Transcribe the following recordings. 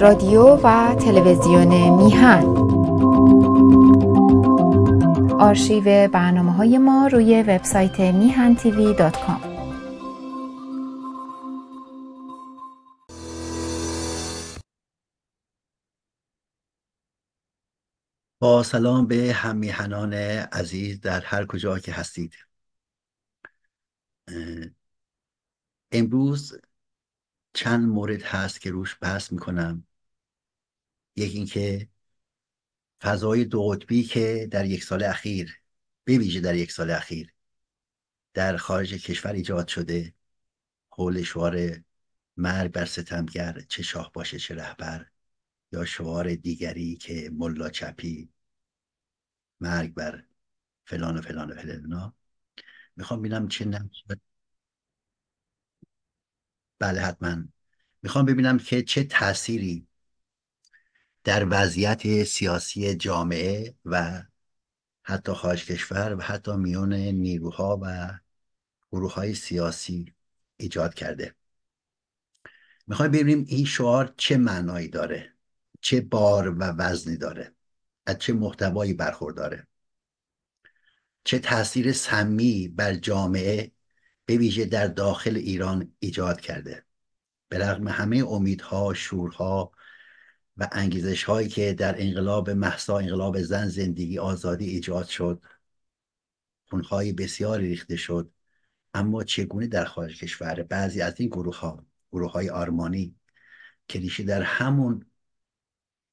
رادیو و تلویزیون میهن آرشیو برنامه های ما روی وبسایت میهن تیوی دات کام. با سلام به همیهنان عزیز در هر کجا که هستید امروز چند مورد هست که روش بحث می‌کنم. یکی اینکه فضای دو قطبی که در یک سال اخیر به ویژه در یک سال اخیر در خارج کشور ایجاد شده. حول شعار مرگ بر ستمگر چه شاه باشه چه رهبر یا شعار دیگری که ملا چپی مرگ بر فلان و فلان و فلان می‌خوام ببینم چه نقش بله حتما. می‌خوام ببینم که چه تأثیری در وضعیت سیاسی جامعه و حتی خارج کشور و حتی میون نیروها و گروه های سیاسی ایجاد کرده. می‌خوایم ببینیم این شعار چه معنایی داره چه بار و وزنی داره از چه محتوایی برخورداره. چه تاثیر سمی بر جامعه به ویژه در داخل ایران ایجاد کرده. به رغم همه امیدها شورها و انگیزش هایی که در انقلاب محسا انقلاب زن زندگی آزادی ایجاد شد خونهای بسیاری ریخته شد. اما چگونه در خارج کشور؟ بعضی از این گروه ها گروه های آرمانی که ریشه در همون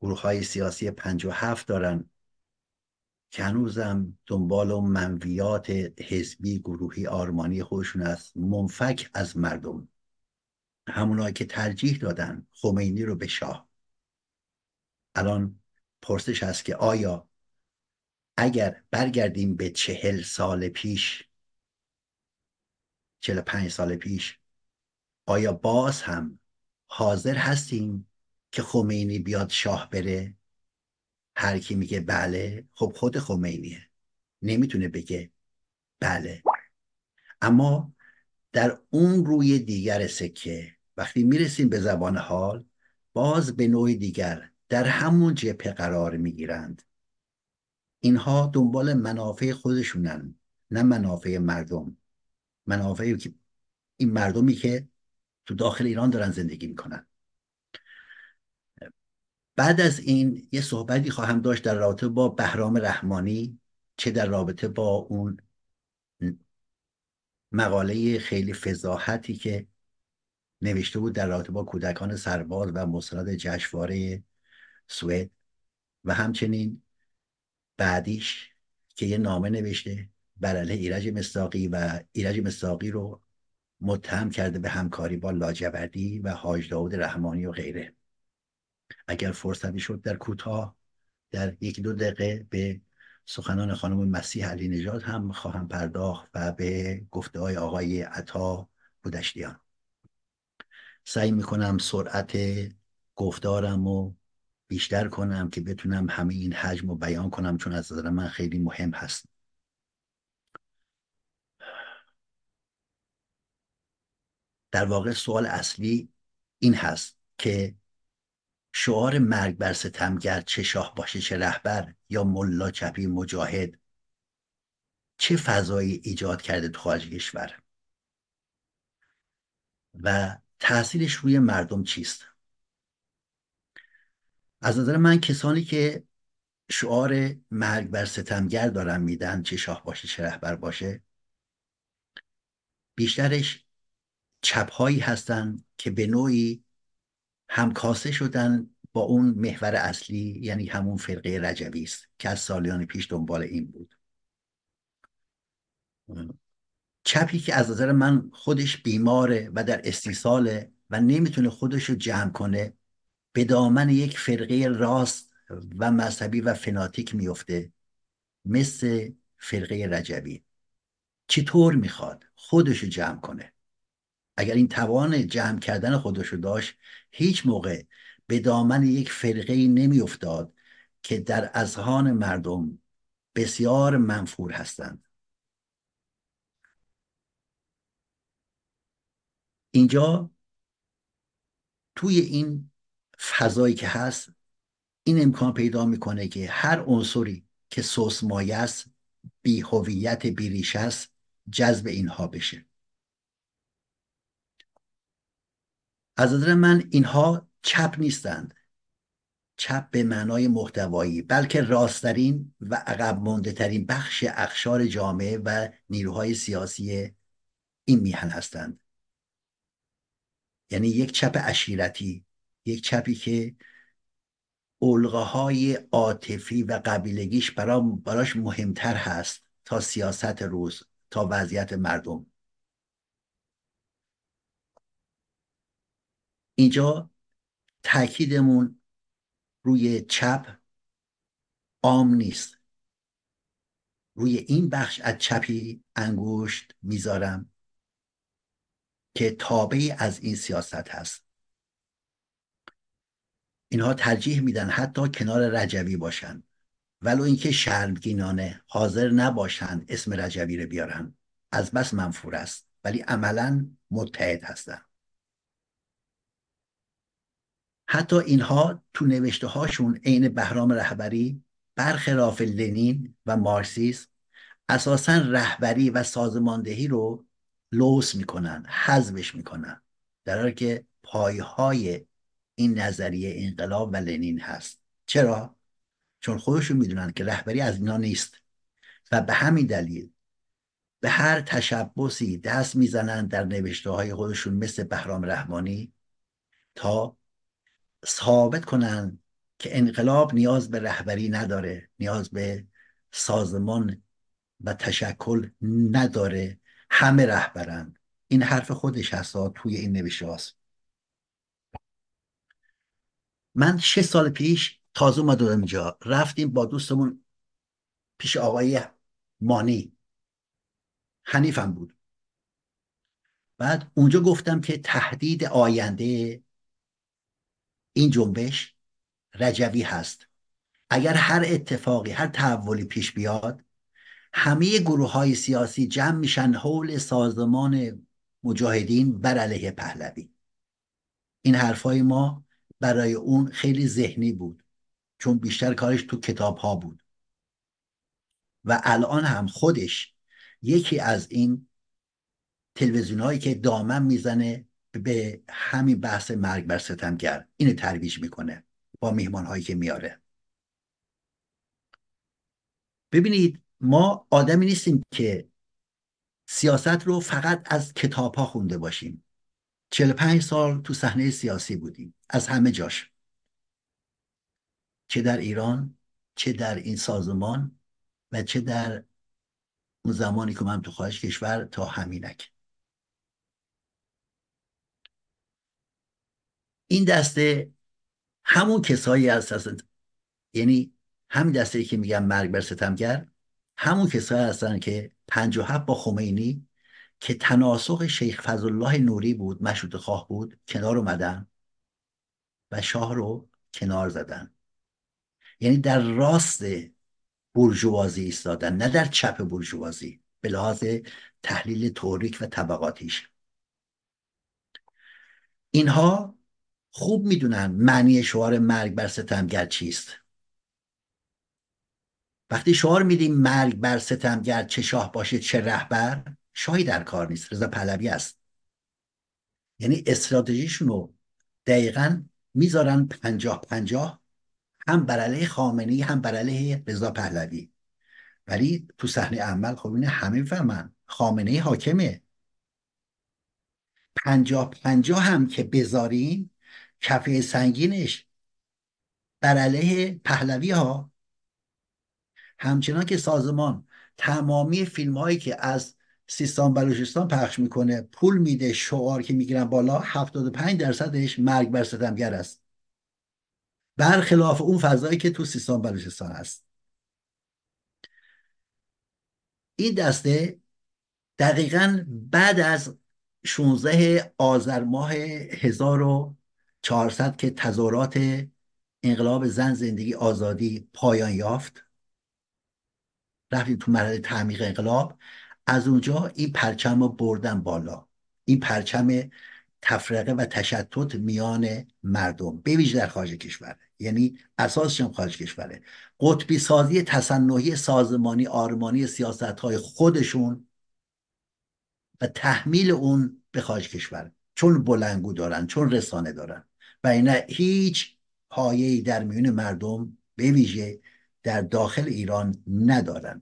گروه های سیاسی پنج و هفت دارن که هنوزم دنبال و منویات حزبی گروهی آرمانی خودشون است. منفک از مردم. همونایی که ترجیح دادن خمینی رو به شاه. الان پرسش هست که آیا اگر برگردیم به چهل سال پیش چهل پنج سال پیش آیا باز هم حاضر هستیم که خمینی بیاد شاه بره؟ هر کی میگه بله خب خود خمینیه. نمی‌تونه بگه بله. اما در اون روی دیگر سکه وقتی می‌رسیم به زبان حال باز به نوع دیگر در همون جبهه قرار می‌گیرند. اینها دنبال منافع خودشونن نه منافع مردم. منافع این مردمی که تو داخل ایران دارن زندگی می‌کنن. بعد از این یه صحبتی خواهم داشت در رابطه با بهرام رحمانی چه در رابطه با اون مقاله خیلی فضاحتی که نوشته بود در رابطه با کودکان سرباز و مستند جشنواره سوئد و همچنین بعدیش که یه نامه نوشته بر علیه ایرج مستاقی و ایرج مستاقی رو متهم کرده به همکاری با لاجوردی و حاج داود رحمانی و غیره. اگر فرصتی شد در کوتاه در یک دو دقیقه به سخنان خانم مسیح علی نژاد هم خواهم پرداخت و به گفته های آقای عطا بودشتیان. سعی می‌کنم سرعت گفتارم و بیشتر کنم که بتونم همه این حجم رو بیان کنم چون از نظر من خیلی مهم هست. در واقع سوال اصلی این هست که شعار مرگ بر ستمگر چه شاه باشه چه رهبر یا ملا چپی مجاهد. چه فضایی ایجاد کرده تو خارج کشور؟ و تاثیرش روی مردم چیست؟ از نظر من کسانی که شعار مرگ بر ستمگر دارن میدن چه شاه باشه چه رهبر باشه بیشترش چپهایی هستن که به نوعی همکاسه شدن با اون محور اصلی یعنی همون فرقه رجبی است که از سالیان پیش دنبال این بود. چپی که از نظر من خودش بیماره و در استیصاله و نمی‌تونه خودش رو جمع کنه به دامن یک فرقه راست و مذهبی و فناتیک میفته مثل فرقه رجبی چطور می‌خواد خودش رو جمع کنه؟ اگر این توان جمع کردن خودش رو داشت هیچ موقع به دامن یک فرقه نمیافتاد که در اذهان مردم بسیار منفور هستند. اینجا توی این فضایی که هست این امکان پیدا می‌کنه که هر عنصری که سوس مایه است بی هویت بی ریشه است جذب اینها بشه. از نظر من اینها چپ نیستند. چپ به معنای محتوایی بلکه راستترین و عقب مونده ترین بخش اخشار جامعه و نیروهای سیاسی این میهن هستند. یعنی یک چپ اشیرتی یک چپی که های عاطفی و قبیلگیش براش مهمتر هست تا سیاست روز تا وضعیت مردم. اینجا تاکیدمون روی چپ عام نیست. روی این بخش از چپی انگشت می‌ذارم که تابعی از این سیاست هست. اینها ترجیح میدن حتی کنار رجوی باشن. ولو اینکه شرمگینانه حاضر نباشند اسم رجوی رو بیارن. از بس منفور است. ولی عملا متحد هستند حتی اینها تو نوشته هاشون عین بهرام رهبری برخلاف لنین و مارسیس اساسا رهبری و سازماندهی رو لوس می‌کنن حذفش می‌کنن در حالی که پایهای این نظریه انقلاب و لنین هست. چرا؟ چون خودشون می‌دونن که رهبری از اینا نیست و به همین دلیل به هر تشبسی دست می‌زنن در نوشته های خودشون مثل بهرام رحمانی تا ثابت کنن که انقلاب نیاز به رهبری نداره نیاز به سازمان و تشکل نداره. همه رهبرن این حرف خودش هست توی این نوشته هست من شش سال پیش تازه اومدم اینجا. رفتیم با دوستمون پیش آقای مانی. حنیفم بود. بعد اونجا گفتم که تهدید آینده این جنبش رجوی هست. اگر هر اتفاقی هر تحولی پیش بیاد همه گروه های سیاسی جمع میشن حول سازمان مجاهدین بر علیه پهلوی. این حرفای ما برای اون خیلی ذهنی بود چون بیشتر کارش تو کتاب ها بود. و الان هم خودش یکی از این تلویزیون هایی که دامن می‌زنه به همین بحث مرگ بر ستمگر اینو ترویج می‌کنه با میهمان هایی که میاره. ببینید ما آدمی نیستیم که سیاست رو فقط از کتاب ها خونده باشیم. 45 سال تو صحنه سیاسی بودیم از همه جاش. چه در ایران چه در این سازمان و چه در اون زمانی که من تو خارج کشور تا همینک. این دسته همون کسایی هست یعنی همین دسته که میگن مرگ بر ستمگر همون کسایی هستن که هفت با خمینی که تناسق شیخ فضل الله نوری بود مشروط خواه بود کنار اومدن و شاه رو کنار زدن. یعنی در راست برجوازی ایستادن نه در چپ برجوازی به لحاظ تحلیل توریک و طبقاتیش. اینها خوب می‌دونن معنی شعار مرگ بر ستمگر چیست. وقتی شعار میدیم مرگ بر ستمگر چه شاه باشه چه رهبر شاهی در کار نیست رضا پهلوی است. یعنی استراتژیشون رو دقیقا می‌ذارن پنجاه پنجاه هم بر علیه خامنی هم بر علیه رضا پهلوی. ولی تو صحنه عمل خب اینه همه می‌فهمن خامنه حاکمه. پنجاه پنجاه هم که بذارین کفه سنگینش بر علیه پهلوی ها همچنان که سازمان تمامی فیلم هایی که از سیستان بلوچستان پخش می‌کنه پول میده شعار که می‌گیرن بالا 75 درصدش مرگ بر ستمگر است. برخلاف اون فضایی که تو سیستان بلوچستان هست. این دسته دقیقا بعد از 16 آذر ماه 1400 که تظاهرات انقلاب زن زندگی آزادی پایان یافت. رفتیم تو مرحله تعمیق انقلاب. از اونجا این پرچم رو بردن بالا. این پرچم تفرقه و تشتت میان مردم. به در خارج کشور. یعنی اساسش هم خارج کشوره. قطبی سازی تصنعی سازمانی آرمانی سیاست های خودشون و تحمیل اون به خارج کشور. چون بلنگو دارن چون رسانه دارن. و اینه هیچ پایه‌ای در میون مردم به ویژه در داخل ایران ندارن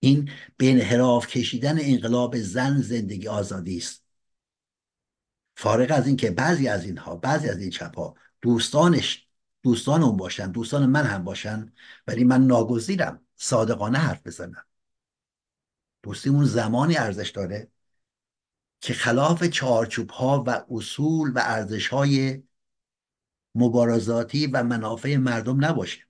این به انحراف کشیدن انقلاب زن زندگی آزادی است. فارغ از اینکه بعضی از اینها بعضی از این چپ ها دوستانش دوستان اون باشن دوستان من هم باشن ولی من ناگزیرم صادقانه حرف بزنم. دوستیمون زمانی ارزش داره که خلاف چارچوب ها و اصول و ارزش های مبارزاتی و منافع مردم نباشه.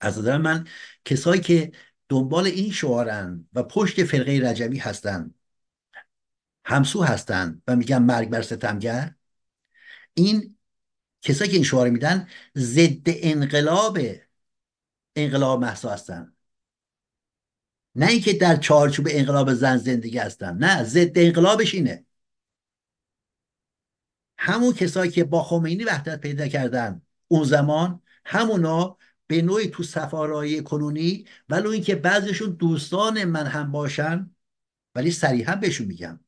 از نظر من کسایی که دنبال این شعارن و پشت فرقه رجبی هستن همسو هستن و میگن مرگ بر ستمگر این کسایی که این شعار میدن ضد انقلاب انقلاب محسا هستن. نه اینکه در چارچوب انقلاب زن زندگی هستن نه ضد انقلابش اینه. همون کسایی که با خمینی وحدت پیدا کردن اون زمان همونا به نوعی تو سفارای کنونی ولو اینکه بعضیشون دوستان من هم باشن ولی صریحا بهشون میگم.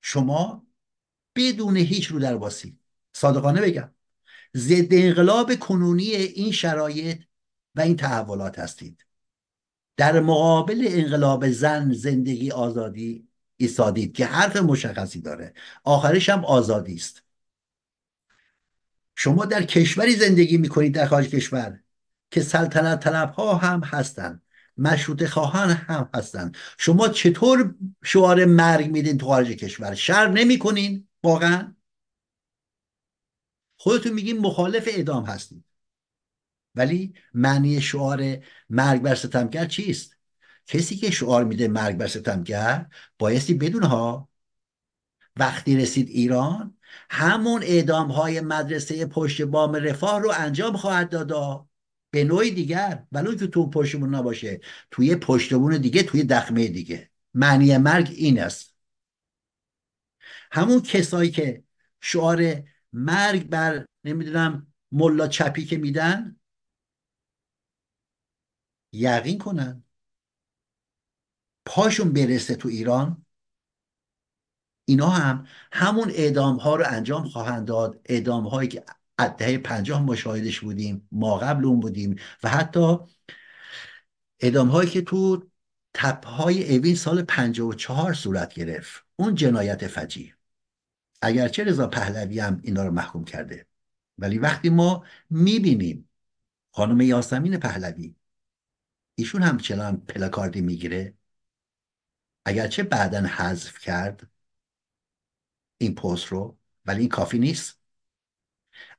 شما بدون هیچ رو در باسی صادقانه بگم. ضد انقلاب کنونی این شرایط و این تحولات هستید. در مقابل انقلاب زن زندگی آزادی ایستادید که حرف مشخصی داره. آخرش هم آزادی است. شما در کشوری زندگی می‌کنید در خارج کشور که سلطنت طلب ها هم هستند. مشروط خواهان هم هستند. شما چطور شعار مرگ میدین تو خارج کشور؟ شر نمی‌کنین؟ واقعا؟ خودتون میگین مخالف اعدام هستید. ولی معنی شعار مرگ بر ستمگر چیست؟ کسی که شعار میده مرگ بر ستمگر بایستی بدون ها وقتی رسید ایران همون اعدام های مدرسه پشت بام رفاه رو انجام خواهد دادا به نوعی دیگر. ولو که تو پشتمون نباشه توی پشتمون دیگه توی دخمه دیگه. معنی مرگ این است. همون کسایی که شعار مرگ بر نمی‌دونم ملا چپی که میدن یقین کنن. پاشون برسه تو ایران. اینا هم همون اعدام ها رو انجام خواهند داد. اعدام هایی که دهه پنجاه مشاهدش بودیم ما قبل اون بودیم و حتی اعدام هایی که تو تپه های اوین سال 54 صورت گرفت. اون جنایت فجی اگرچه رضا پهلوی هم اینا رو محکوم کرده. ولی وقتی ما می‌بینیم خانم یاسمین پهلوی ایشون همچنان پلاکاردی می‌گیره؟ اگرچه بعدا حذف کرد این پست رو ولی این کافی نیست.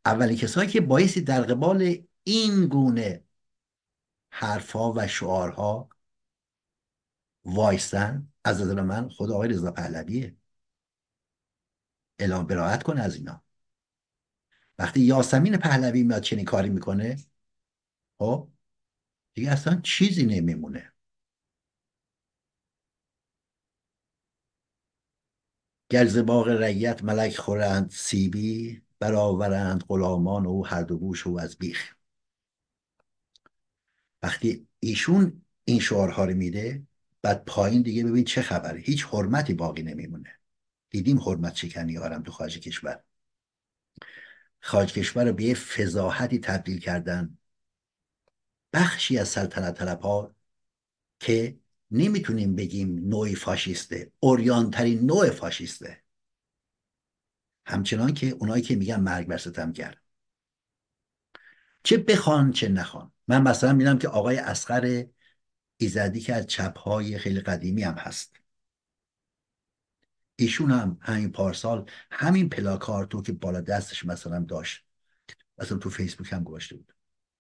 اولین کسایی که بایستی در قبال این گونه حرفها و شعارها وایستن از نظر من خود آقای رضا پهلویه. اعلام براعت کنه از اینا. وقتی یاسمین پهلوی میاد چنین کاری می‌کنه خب دیگه اصلا چیزی نمیمونه. گرز باغ ریت ملک خورند سیبی برآورند غلامان او هر دو گوش او از بیخ. وقتی ایشون این شعارها رو میده بعد پایین دیگه ببین چه خبره. هیچ حرمتی باقی نمیمونه. دیدیم حرمت شکنی آرم تو خارج کشور. خارج کشور رو به یه فضاحتی تبدیل کردن. بخشی از سلطنت طلب ها که نمی‌تونیم بگیم نوعی فاشیسته اوریانترین نوع فاشیسته. همچنان که اونایی که میگن مرگ بر ستمگر چه بخوان چه نخوان. من مثلا میدم که آقای اسقر ایزدی که از چپهای خیلی قدیمی هم هست. ایشون هم همین پارسال همین پلاکارتو که بالا دستش مثلا داشت مثلا تو فیسبوک هم گذاشته بود.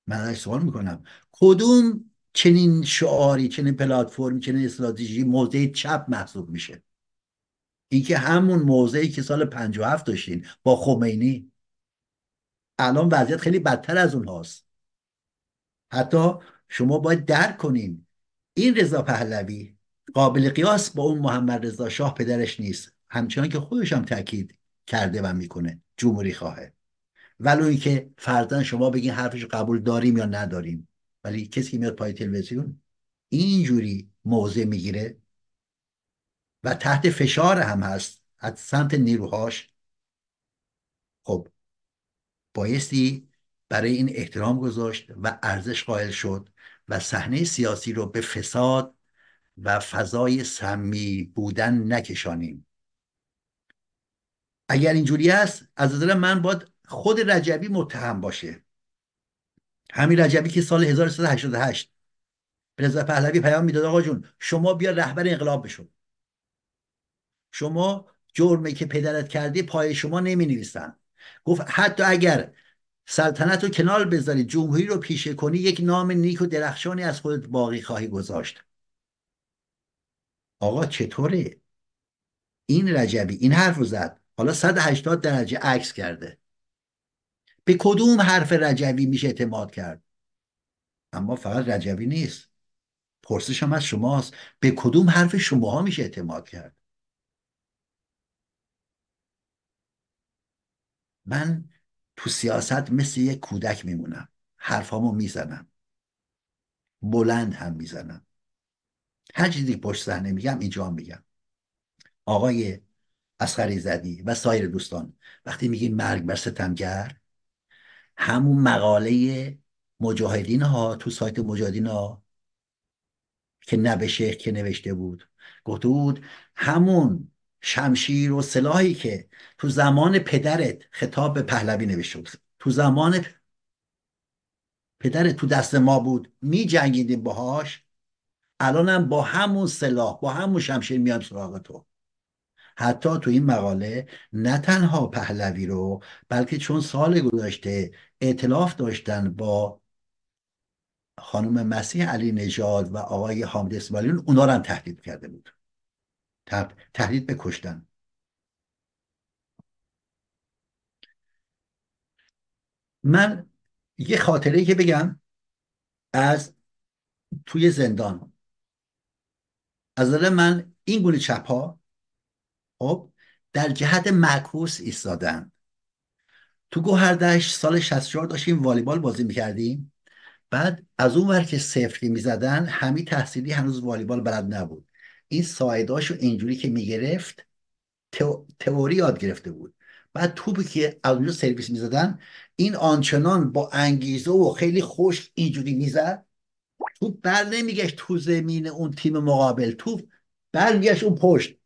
من ازش سوال می‌کنم. کدوم چنین شعاری چنین پلتفرمی چنین استراتژی موضع چپ محسوب میشه؟ اینکه همون موضعی که سال 57 داشتین با خمینی. الان وضعیت خیلی بدتر از اون هاست حتی شما باید درک کنین. این رضا پهلوی قابل قیاس با اون محمد رضا شاه پدرش نیست. همچنان که خودش هم تاکید کرده و می‌کنه. جمهوری خواهه ولو اینکه فردا شما بگین حرفش قبول داریم یا نداریم ولی کسی که میاد پای تلویزیون اینجوری موضع می‌گیره و تحت فشار هم هست از سمت نیروهاش خب بایستی برای این احترام گذاشت و ارزش قائل شد و صحنه سیاسی رو به فساد و فضای سمی بودن نکشانیم. اگر اینجوری است از نظر من باید خود رجبی متهم باشه. همین رجبی که سال 1388 به رضا پهلوی پیام می‌داد آقا جون شما بیا رهبر انقلاب بشو. شما جرمی که پدرت کردی پای شما نمی نویسن گفت حتی اگر سلطنت رو کنار بذاری جمهوری رو پیشه کنی یک نام نیک و درخشانی از خودت باقی خواهی گذاشت. آقا چطوره؟ این رجبی این حرف رو زد. حالا 180 درجه عکس کرده. به کدوم حرف رجبی میشه اعتماد کرد؟ اما فقط رجبی نیست. پرسشم از شماست. به کدوم حرف شماها میشه اعتماد کرد؟ من تو سیاست مثل یک کودک میمونم. حرفامو می‌زنم. بلند هم می‌زنم. هر چیزی پشت صحنه میگم اینجا میگم. آقای اسخری زدی و سایر دوستان وقتی میگیم مرگ بر ستمگر همون مقاله مجاهدین ها تو سایت مجاهدین ها که نبشه که نوشته بود. گفته بود همون شمشیر و سلاحی که تو زمان پدرت خطاب به پهلوی نوشته بود. تو زمان پدرت تو دست ما بود می جنگیدیم باهاش. الانم با همون سلاح با همون شمشیر میام سراغ تو. حتی تو این مقاله نه تنها پهلوی رو بلکه چون سال گذشته اعتلاف داشتن با خانم مسیح علی نژاد و آقای حامد اسماعیلیون اونا رو هم تهدید کرده بود. تهدید به کشتن. من یه خاطره که بگم از توی زندان. از من این گونه چپ ها خب در جهت معکوس ایستادن. تو گوهردشت سال 64 داشتیم والیبال بازی می‌کردیم. بعد از اون ور که صفری می‌زدن همی تحصیلی هنوز والیبال بلد نبود. این سایداشو اینجوری که می‌گرفت تئوری یاد گرفته بود. بعد توپی که از اونجا سرویس می‌زدن این آنچنان با انگیزه و خیلی خوش اینجوری می‌زد توپ بر نمیگشت تو زمین اون تیم مقابل. توپ برمیگشت اون پشت.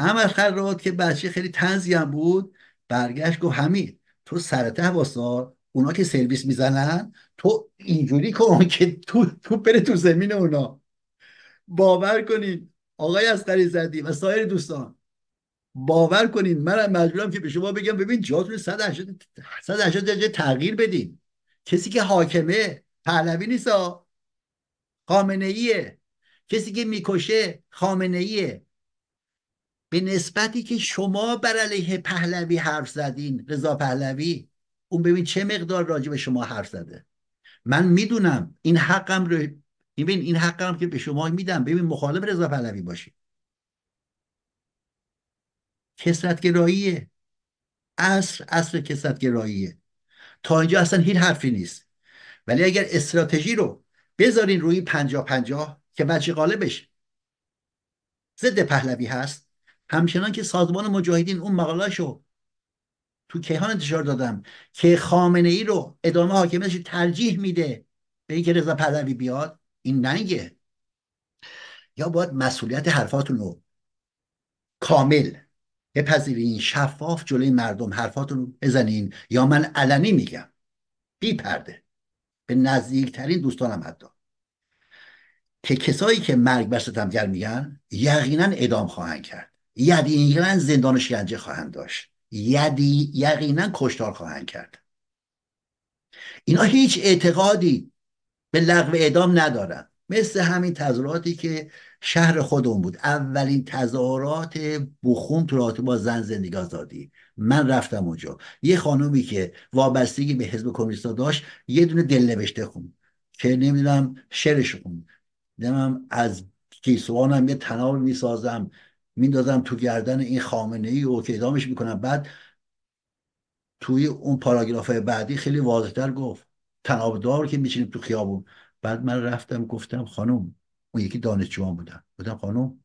اما خرات که بچه خیلی تنزی هم بود برگشت گفت همین تو سرته واسا اونا که سرویس می‌زنن تو اینجوری کن که تو تو بره تو زمین اونا. باور کنین آقای از زدی و سایر دوستان باور کنین من مجبورم که به شما بگم ببین جاتون 180 درجه تغییر بدین. کسی که حاکمه پهلوی نیست خامنه ایه کسی که می‌کشه خامنه ایه به نسبتی که شما بر علیه پهلوی حرف زدین رضا پهلوی اون ببین چه مقدار راجع به شما حرف زده. من می‌دونم این حقم رو ببین این حقم که به شما میدم. ببین مخالف رضا پهلوی باشی. کسرتگراییه. اصر اصر کسرتگراییه. تا اینجا اصلا هیچ حرفی نیست. ولی اگر استراتژی رو بذارین روی پنجاه پنجاه که وجه غالبش ضد پهلوی هست همچنان که سازمان مجاهدین اون مقالاشو تو کیهان انتشار دادم که خامنه ای رو ادامه حاکمیتش ترجیح میده به اینکه رضا پهلوی بیاد این ننگه یا باید مسئولیت حرفاتون رو کامل بپذیرین شفاف جلوی مردم حرفاتون رو بزنین. یا من علنی میگم بی پرده. به نزدیکترین دوستانم حتی. که کسایی که مرگ بر ستمگر میگن یقینا ادام خواهند کرد. یقینا زندان شکنجه خواهند داشت. یدی یقینا کشتار خواهند کرد. اینا هیچ اعتقادی به لغو اعدام ندارن. مثل همین تظاهراتی که شهر خودمون بود. اولین تظاهرات بخون تو با زن زندگی آزادی. من رفتم اونجا. یه خانومی که وابستگی به حزب کمونیست داشت یه دونه دل نوشته خون که نمی‌دونم شعرش خون. نمی‌دونم از کیسوانم یه تناب می‌سازم. میندازم تو گردن این خامنه ای و که ادامش می‌کنم. بعد توی اون پاراگراف بعدی خیلی واضحتر گفت تنابدار که میشینیم تو خیابون. بعد من رفتم گفتم خانم اون یکی دانشجوان بودن. بودم خانم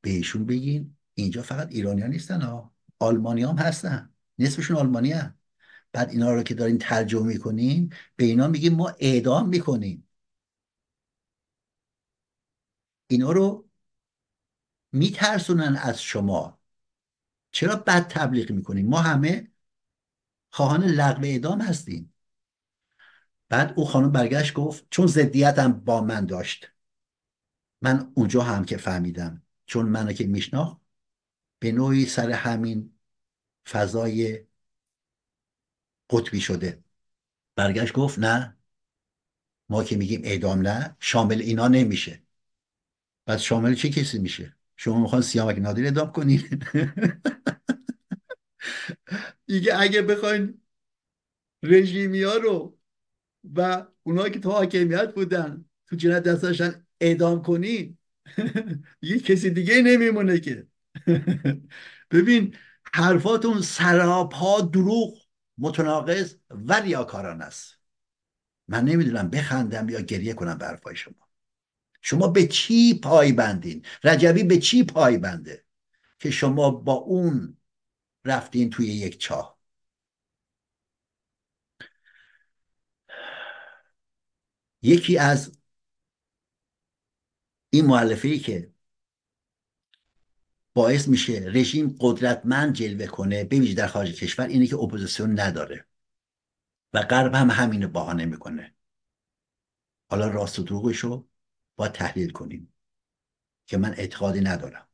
بهشون بگین اینجا فقط ایرانیان نیستن ها آلمانی هم هستن نصفشون آلمانی هستن. بعد اینا رو که دارین ترجمه می‌کنین به اینا میگیم ما اعدام می‌کنیم. اینا رو میترسونن از شما. چرا بد تبلیغ می‌کنیم؟ ما همه خواهان لغو اعدام هستیم. بعد او خانم برگشت گفت چون ضدیتم با من داشت. من اونجا هم که فهمیدم. چون منو که میشناخت به نوعی سر همین فضای قطبی شده. برگشت گفت نه. ما که میگیم اعدام نه شامل اینا نمیشه. بعد شامل چه کسی میشه؟ شما می‌خوان سیامک نادر اعدام کنید دیگه اگه بخواین رژیمی ها رو و اونایی که تو حاکمیت بودن تو جنت دستاشن اعدام کنین یه کسی دیگه نمیمونه که. ببین حرفاتون سراپا دروغ متناقض و ریاکاران است. من نمی‌دونم بخندم یا گریه کنم به حرفای شما. شما به چی پای بندین؟ رجبی به چی پای بنده؟ که شما با اون رفتین توی یک چاه. یکی از این معلفه ای که باعث میشه رژیم قدرتمند جلوه کنه بویژه در خارج کشور اینه که اپوزیسیون نداره و غرب هم همینو بهانه می‌کنه. حالا راست و دروغشو با تحلیل کنیم. که من اعتقادی ندارم.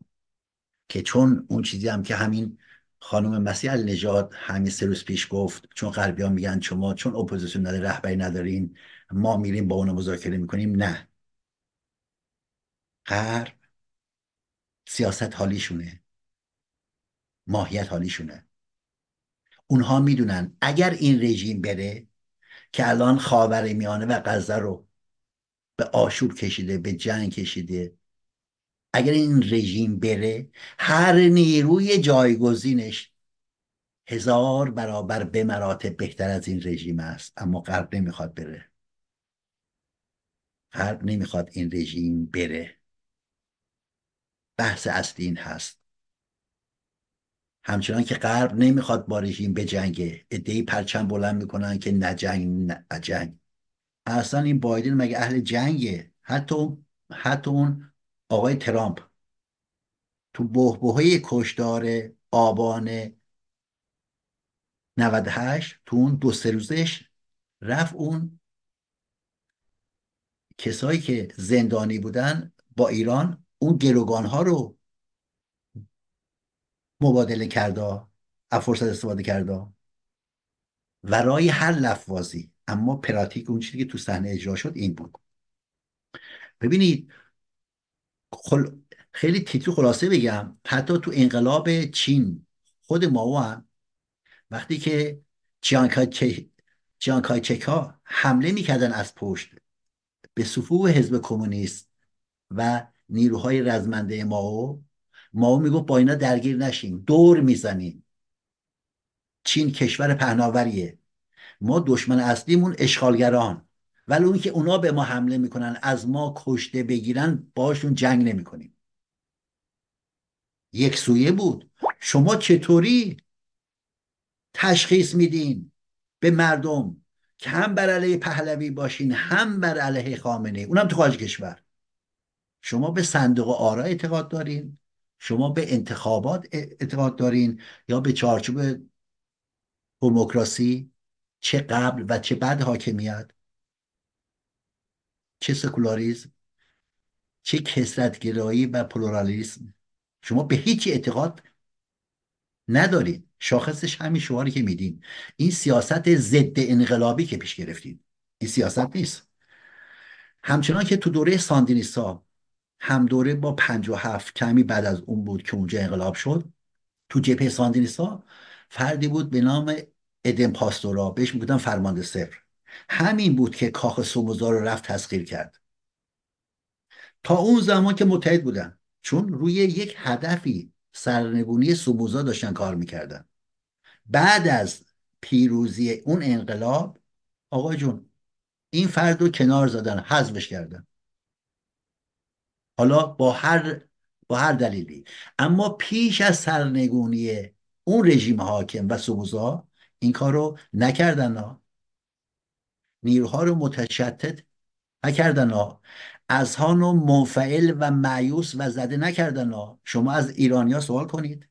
که چون اون چیزی هم که همین خانم مسیح نژاد همین سه روز پیش گفت چون غربی ها میگن شما چون اپوزیسیون نداره رهبری ندارین ما میریم با اون مذاکره می‌کنیم نه. غرب سیاست حالیشونه. ماهیت حالیشونه. اونها می‌دونن اگر این رژیم بره که الان خاور میانه و غزه رو به آشوب کشیده به جنگ کشیده. اگر این رژیم بره هر نیروی جایگزینش هزار برابر به مراتب بهتر از این رژیم است. اما غرب نمی‌خواد بره. غرب نمی‌خواد این رژیم بره. بحث اصلی این هست. همچنان که غرب نمی‌خواد با رژیم بجنگه ادهی پرچم بلند می‌کنن که نه جنگ نه جنگ. اصلا این بایدن مگه اهل جنگه؟ حتی حتی اون آقای ترامپ. تو بهبهه کشدار آبان 98 تو اون دو سه روزش رفت اون کسایی که زندانی بودن با ایران اون گروگان ها رو مبادله کرده از فرصت استفاده کرده. ورای هر لفظی اما پراتیک اون چیزی که تو صحنه اجرا شد این بود. ببینید خل... خیلی تیتری خلاصه بگم حتی تو انقلاب چین خود ماو هم وقتی که چیانکای چک ها حمله می‌کردن از پشت به صفوف حزب کمونیست و نیروهای رزمنده ماو ماو می‌گفت با اینا درگیر نشیم دور می‌زنیم چین کشور پهناوریه. ما دشمن اصلیمون اشغالگران. ولی اون که اونا به ما حمله می‌کنن از ما کشته بگیرن باشون جنگ نمی‌کنیم. یک سویه بود. شما چطوری تشخیص میدین به مردم که هم بر علیه پهلوی باشین هم بر علیه خامنه اونم تو خارج کشور. شما به صندوق آرا اعتقاد دارین؟ شما به انتخابات اعتقاد دارین؟ یا به چارچوب دموکراسی؟ چه قبل و چه بعد حاکمیت چه سکولاریزم چه کسرتگرایی و پلورالیسم. شما به هیچی اعتقاد ندارید. شاخصش همین شعاری که میدین. این سیاست ضد انقلابی که پیش گرفتید. این سیاست نیست. همچنان که تو دوره ساندینیستا هم دوره با هفت کمی بعد از اون بود که اونجا انقلاب شد تو جبهه ساندینیستا فردی بود به نام ادم پاستورا بهش می‌گفتن فرمانده صفر. همین بود که کاخ سوموزا رو رفت تسخیر کرد. تا اون زمان که متحد بودن چون روی یک هدفی سرنگونی سموزا داشتن کار می‌کردن. بعد از پیروزی اون انقلاب آقا جون این فرد رو کنار زدن حذفش کردن. حالا با هر با هر دلیلی. اما پیش از سرنگونی اون رژیم حاکم و سبوزا این کار رو نکردن ها. نیروها رو متشتت نکردن ها. اذهان و منفعل و معیوس و زده نکردن ها. شما از ایرانیا سوال کنید.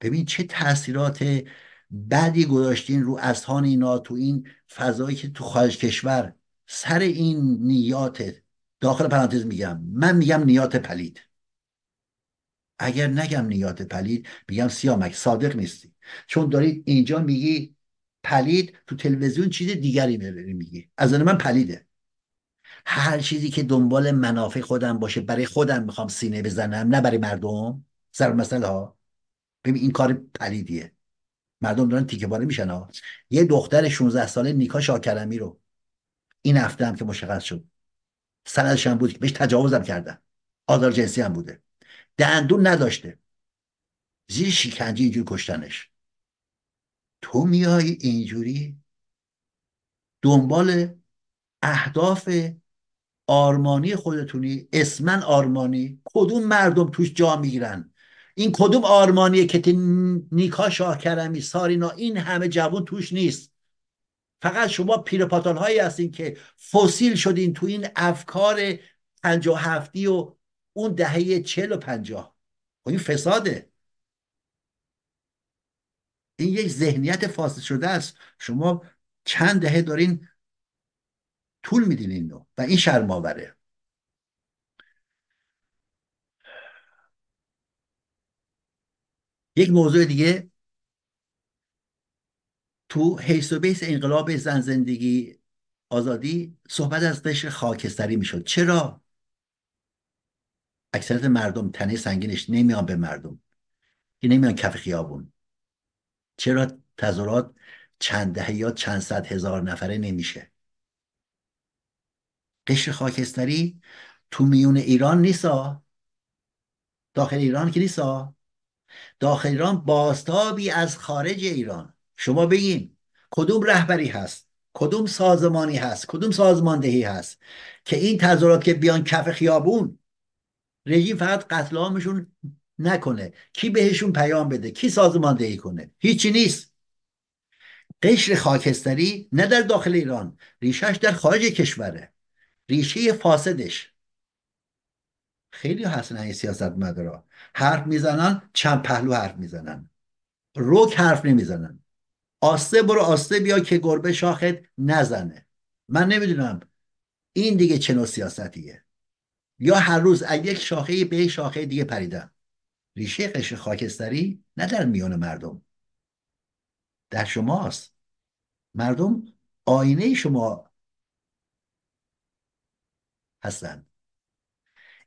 ببین چه تاثیرات بدی گذاشتین رو اذهان اینا تو این فضایی که تو خارج کشور. سر این نیات داخل پرانتز میگم. من میگم نیات پلید. اگر نگم نیات پلید میگم سیامک صادق نیستی. چون دارید اینجا میگی پلید تو تلویزیون چیز دیگری میگی. از من پلیده. هر چیزی که دنبال منافع خودم باشه برای خودم می‌خوام سینه بزنم نه برای مردم. سر مسئله ها. ببین این کار پلیدیه. مردم دارن تیکه باره میشن ها. یه دختر 16 ساله نیکا شاکرمی رو این هفته هم که مشخص شد. سندش هم بود که بهش تجاوزم کردن. آزار جنسی هم بوده. دندون نداشته. زیر شکنجه اینجوری کشتنش. تو میای اینجوری دنبال اهداف آرمانی خودتونی اسمن آرمانی کدوم مردم توش جا می‌گیرن؟ این کدوم آرمانیه که نیکا شاه کرمی سارینا این همه جوون توش نیست. فقط شما پیرپاتال هایی هستین که فسیل شدین تو این افکار پنجاه هفتی و اون دهه چل و پنجاه. و این فساده. این یک ذهنیت فاسد شده است. شما چند دهه دارین طول میدین اینو و این شرم آوره یک موضوع دیگه. تو حیث و بیس انقلاب زن زندگی آزادی صحبت از قشر خاکستری می‌شد. چرا؟ اکثریت مردم تنه سنگینش نمیان به مردم. که نمیان کف خیابون. چرا تظاهرات چند دهه یا چند صد هزار نفره نمیشه؟ قشر خاکستری تو میون ایران نیسا داخل ایران که نیسا داخل ایران باستابی از خارج ایران. شما بگین کدوم رهبری هست؟ کدوم سازمانی هست؟ کدوم سازماندهی هست که این تظاهرات که بیان کف خیابون رژیم فقط قتل عامشون نکنه. کی بهشون پیام بده؟ کی سازماندهی کنه؟ هیچی نیست. قشر خاکستری نه در داخل ایران ریشش در خارج کشوره. ریشه فاسدش. خیلی هستن این سیاست مدارا حرف می‌زنن چند پهلو حرف می‌زنن. روک حرف نمی‌زنن. آسته برو آسته بیا که گربه شاخت نزنه. من نمی‌دونم این دیگه چه نوع سیاستیه یا هر روز از یک شاخه به شاخه دیگه پریدن. ریشه قشر خاکستری نه در میان مردم. در شماست. مردم آینه شما هستند.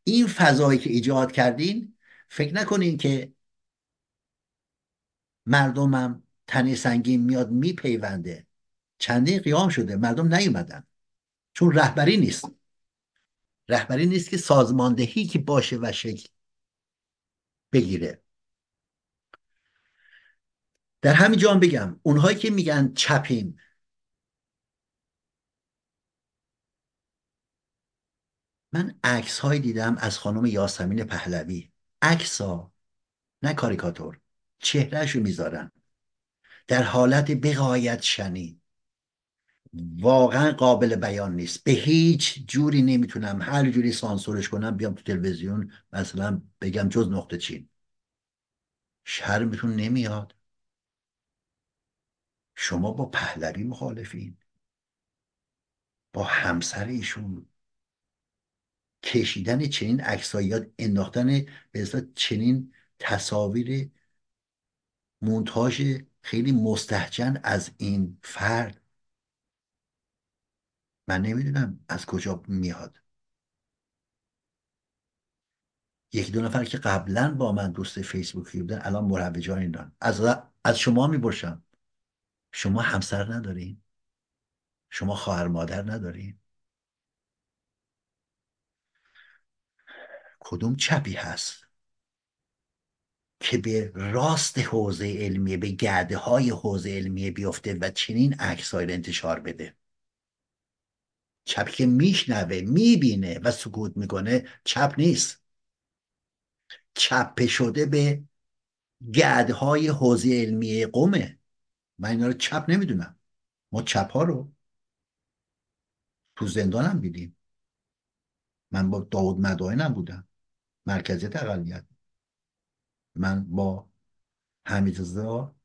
این فضایی که ایجاد کردین فکر نکنین که مردمم تنه سنگین میاد میپیونده. چندین قیام شده مردم نیومدن. چون رهبری نیست. رهبری نیست که سازماندهی که باشه و شکل بگیره. در همین جا بگم اونهایی که میگن چپیم من عکس هایی دیدم از خانم یاسمین پهلوی. عکس ها نه کاریکاتور چهرهش رو می‌ذارن. در حالت بقایت شنی. واقعا قابل بیان نیست. به هیچ جوری نمی‌تونم هر جوری سانسورش کنم بیام تو تلویزیون مثلا بگم جز نقطه چین. شرمتون نمیاد. شما با پهلوی مخالفین. با همسر ایشون. کشیدن چنین عکسایی انداختن به چنین تصاویر مونتاژ خیلی مستحجن از این فرد. من نمی‌دونم از کجا میاد. یکی دو نفر که قبلا با من دوست فیسبوکی بودن الان مروجان ایران از از شما میبرشم شما همسر ندارین؟ شما خواهر مادر ندارین؟ کدوم چپی هست که به راست حوزه علمیه به گرده های حوزه علمیه بیفته و چنین عکسهایی انتشار بده؟ چپی که میشنوه می‌بینه و سکوت می‌کنه چپ نیست. چپه شده به گرده های حوزه علمیه قومه. من اینا رو چپ نمی‌دونم. ما چپ ها رو تو زندانم دیدیم. من با داود مدائنم بودم. مرکزیت اقلیت. من با حمیدرضا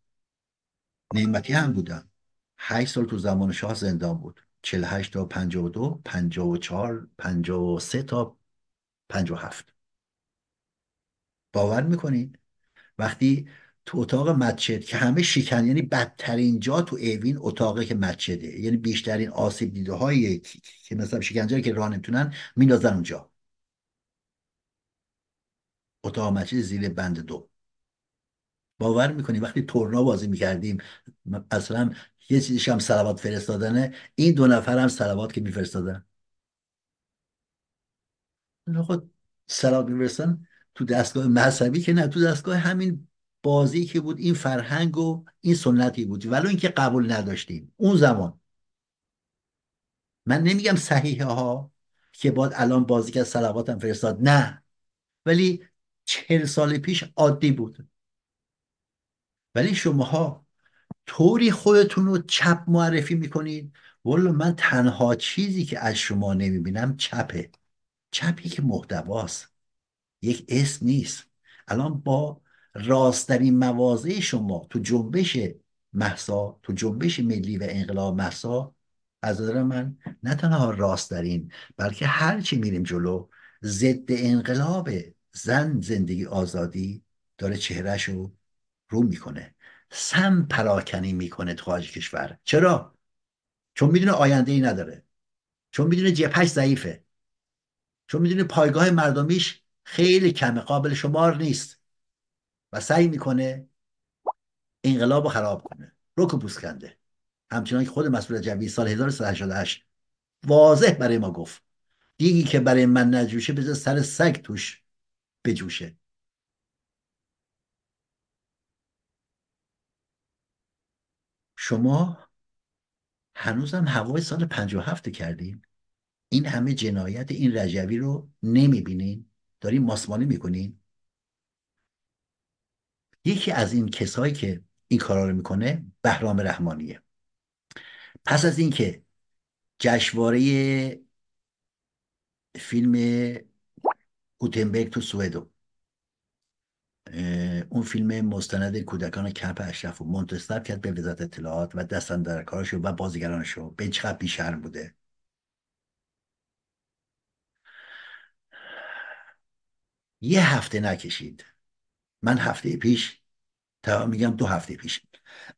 نعمتی هم بودم. هشت سال تو زمان شاه زندان بود. 48 تا 52 54 53 تا 57 باور می‌کنید وقتی تو اتاق مسجد که همه شکن یعنی بدترین جا تو ایوین اتاقی که مسجده یعنی بیشترین آسیب دیده هایی که مثلا شکنجه که راه نمی‌تونن میندازن اونجا. اتاق مسجد زیر بند دو. باور می‌کنی؟ وقتی تورنا بازی می‌کردیم اصلا یه چیزیش هم سلوات فرستادنه. این دو نفر هم سلوات که میفرستادن. خود سلوات میفرستن تو دستگاه مذهبی که نه تو دستگاه همین بازی که بود این فرهنگ و این سنتی بود. ولو اینکه قبول نداشتیم. اون زمان. من نمیگم صحیحه ها که باید الان بازی که سلواتم فرستاد. نه. ولی چهل سال پیش عادی بود. ولی شماها طوری خودتون رو چپ معرفی می‌کنید؟ والا من تنها چیزی که از شما نمی‌بینم چپه. چپی که محتواست. یک اسم نیست. الان با راستترین مواضع شما تو جنبش محسا تو جنبش ملی و انقلاب محسا از من نه تنها راست دارین بلکه هرچی میریم جلو ضد انقلاب زن زندگی آزادی داره چهرهش رو رو می‌کنه. سم پراکنی می‌کنه تو خارج کشور. چرا؟ چون می‌دونه آینده ای نداره. چون می‌دونه جپش ضعیفه. چون می‌دونه پایگاه مردمیش خیلی کمه قابل شمار نیست. و سعی می‌کنه انقلاب رو خراب کنه. رک و بوسکنده همچنان که خود مسئول جوی سال 1388 واضح برای ما گفت. دیگی که برای من نجوشه بذار سر سگ توش بجوشه. شما هنوزم هوای سال 57 کردین. این همه جنایت این رجوی رو نمی‌بینین. دارین ماسمالی می‌کنین. یکی از این کسایی که این کارا رو می‌کنه بهرام رحمانیه. پس از اینکه جشنواره فیلم گوتنبرگ تو سوئدو اون فیلم مستند کودکان کمپ اشرف و منتصب کرد به وزارت اطلاعات و دستن در کارشو و بازیگرانشو به چقدر بیشرم بوده. یه هفته نکشید. من هفته پیش تا میگم دو هفته پیش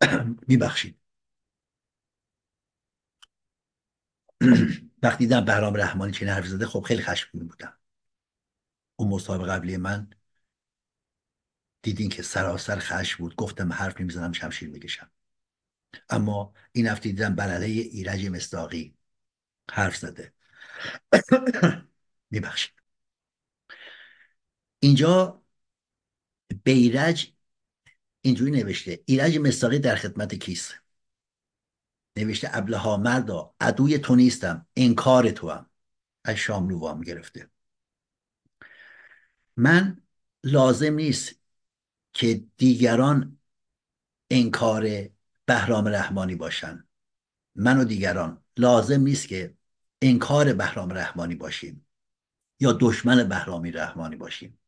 میبخشید. وقتی دیدم بهرام رحمانی چه حرف زده خب خیلی خشمگین بودم. اون مصاحبه قبلی من دیدین که سراسر خشم بود. گفتم حرف نمی‌زنم شمشیر می‌کشم. اما این هفته دیدم بر علیه ایرج مستاقی حرف زده. میبخشید. اینجا بیرج اینجوری نوشته. ایرج مستاقی در خدمت کیست؟ نوشته ابلها مردا عدوی تو نیستم انکار تو هم از شاملو وام گرفته. من لازم نیست که دیگران انکار بهرام رحمانی باشن. من و دیگران. لازم نیست که انکار بهرام رحمانی باشیم یا دشمن بهرامی رحمانی باشیم.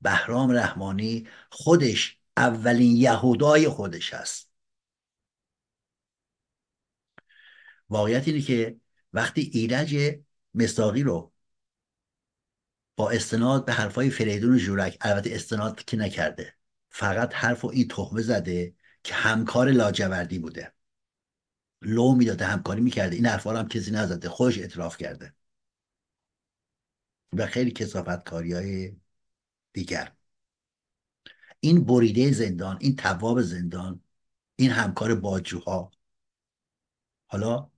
بهرام رحمانی خودش اولین یهودای خودش هست واقعیت اینه که وقتی ایرج مستاقی رو با استناد به حرفای فریدون جورک البته استناد که نکرده فقط حرف و این تخمه زده که همکار لاجوردی بوده. لو می‌داده همکاری می‌کرده. این حرفا هم کسی نزده. خودش اعتراف کرده. و خیلی کسافت کاری های دیگر. این بریده زندان این تواب زندان این همکار باجوها. حالا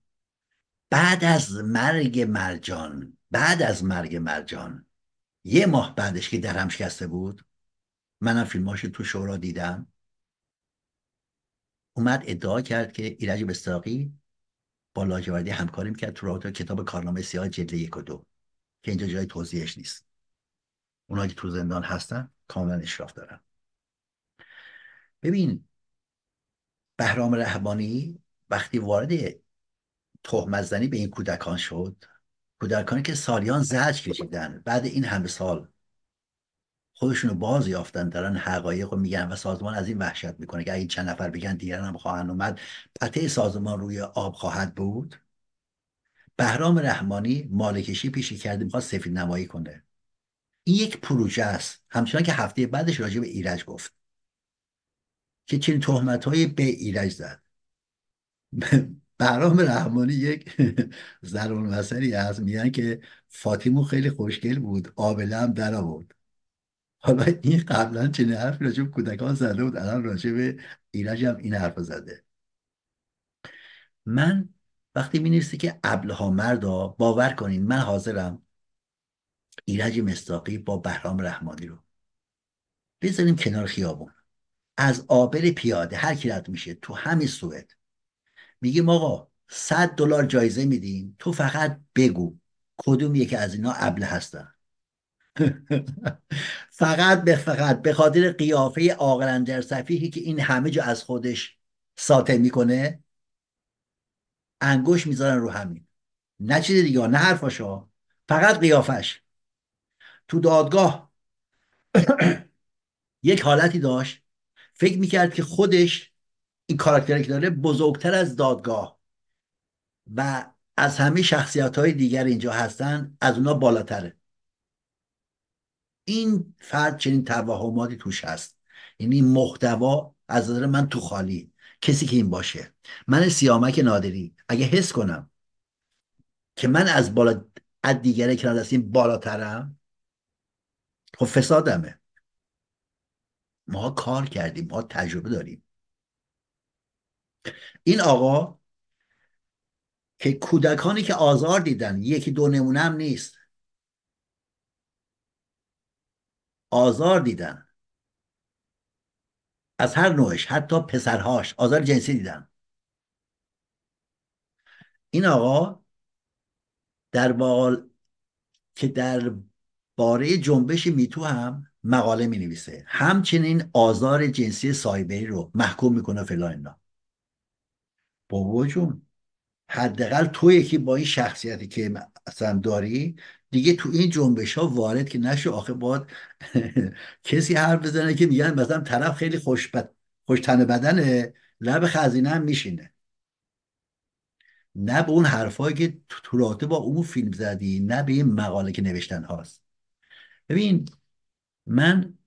بعد از مرگ مرجان بعد از مرگ مرجان یه ماه بعدش که درم شکسته بود منم فیلماش تو شورا دیدم. اومد ادعا کرد که ایرج بستاقی با لاجوردی همکاری می‌کرد تو رابطه کتاب کارنامه سیاه جلد یک و دو که اینجا جای توضیحش نیست. اونایی که تو زندان هستن کاملا اشراف دارن. ببین بهرام رهبانی وقتی وارد تهمت زنی به این کودکان شد کودکانی که سالیان زج کشیدن بعد این همه سال خودشونو باز یافتن دارن حقایق رو میگن و سازمان از این وحشت می‌کنه که اگه چند نفر بگن دیگران هم خواهند اومد پته سازمان روی آب خواهد بود. بهرام رحمانی مالکشی پیشی کرده می‌خواد سفید نمایی کنه. این یک پروژه است. همچنان که هفته بعدش راجع به ایرج گفت. که چنین تهمت به ایرج زد. بهرام رحمانی یک زرون مسئلی هست. میگن که فاطیمو خیلی خوشگل بود. آبله هم در آورد حالا این قبلا چنین حرفی راجع به کودکان زده بود الان راجع به ایرج هم این حرف زده. من وقتی می که ابلها مردا باور کنین من حاضرم ایرج مستاقی با بهرام رحمانی رو بذاریم کنار خیابون. از آبر پیاده هر کی رد میشه تو همین سوئد. میگیم آقا صد دلار جایزه میدیم تو فقط بگو کدوم یکی از اینا ابله هستن. فقط به فقط به خاطر قیافه آقلندر صفیحی که این همه جا از خودش ساطع می‌کنه انگوش می‌ذارن رو همین. نه چیز دیگه نه حرفاشا فقط قیافش. تو دادگاه یک حالتی داشت. فکر می‌کرد که خودش این کاراکتری که داره بزرگتر از دادگاه و از همه شخصیت های دیگر اینجا هستن از اونا بالاتره. این فرد چنین توهماتی توش هست. یعنی محتوا از نظر من تو خالی. کسی که این باشه. من سیامک نادری. اگه حس کنم که من از بالا از دیگره که دستیم بالاترم خب فسادمه. ما کار کردیم ما تجربه داریم. این آقا که کودکانی که آزار دیدن یکی دو نمونه هم نیست. آزار دیدن از هر نوعش حتی پسرهاش آزار جنسی دیدن این آقا در بال که در باره جنبش میتو هم مقاله می نویسه همچنین آزار جنسی سایبری رو محکوم می‌کنه فلان اینا. بابا جون حداقل تو یکی با این شخصیتی که اصلا داری دیگه تو این جنبش ها وارد که نشه آخه باید کسی حرف بزنه که میگن مثلا طرف خیلی خوش, تن بدنه لب خزینه هم میشینه. نه به اون حرفایی که تو با اون فیلم زدی نه به این مقاله که نوشتن هاست. ببین من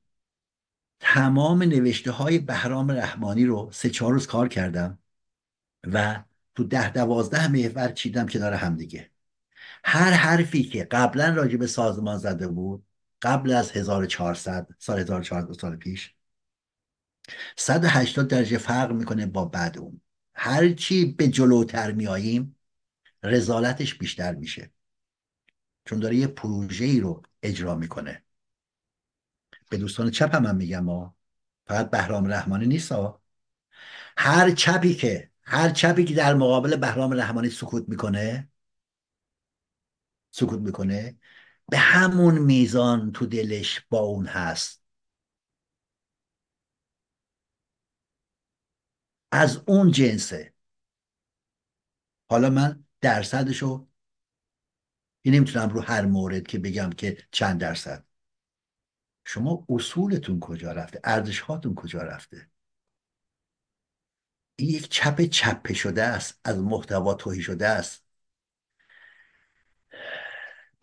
تمام نوشته های بهرام رحمانی رو سه چهار روز کار کردم و تو ده دوازده محور چیدم کنار همدیگه هر حرفی که قبلا راجع به سازمان زده بود قبل از 1400 سال 1400 سال پیش 180 درجه فرق می‌کنه با بعد اون. هرچی به جلوتر میاییم رزالتش بیشتر میشه. چون داره یه پروژه ای رو اجرا می‌کنه. به دوستان چپ هم, هم میگم ها فقط بهرام رحمانی نیست ها هر چپی که هر چپی که در مقابل بهرام رحمانی سکوت می‌کنه سکوت می‌کنه. به همون میزان تو دلش با اون هست. از اون جنسه. حالا من درصدشو نمی‌تونم رو هر مورد که بگم که چند درصد. شما اصولتون کجا رفته؟ ارزش هاتون کجا رفته؟ این یک چپ چپه شده است از محتوا توهی شده است.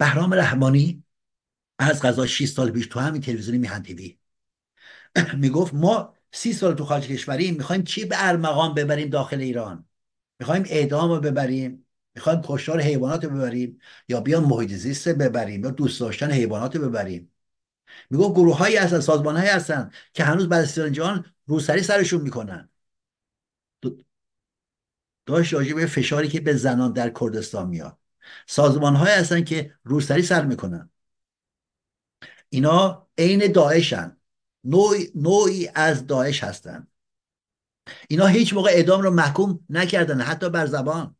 بهرام رحمانی از غذا 6 سال پیش تو همین تلویزیونی میهن تیوی. می‌گفت ما سی سال تو خارج کشوریم می‌خوایم چی به ارمغان ببریم داخل ایران؟ می‌خوایم اعدام رو ببریم می‌خوایم کشتار حیوانات رو ببریم یا بیان محیط زیست ببریم یا دوست داشتن حیوانات رو ببریم؟ می‌گفت گروه هایی هستن سازمان هایی هستن که هنوز بعد از جهان روسری سرشون می‌کنن. داشت راجع به فشاری که به زنان در کردستان میاد. سازمان های هستن که روسری سر می‌کنن. اینا عین داعشن. نوعی, نوعی از داعش هستن. اینا هیچ موقع اعدام رو محکوم نکردن حتی بر زبان.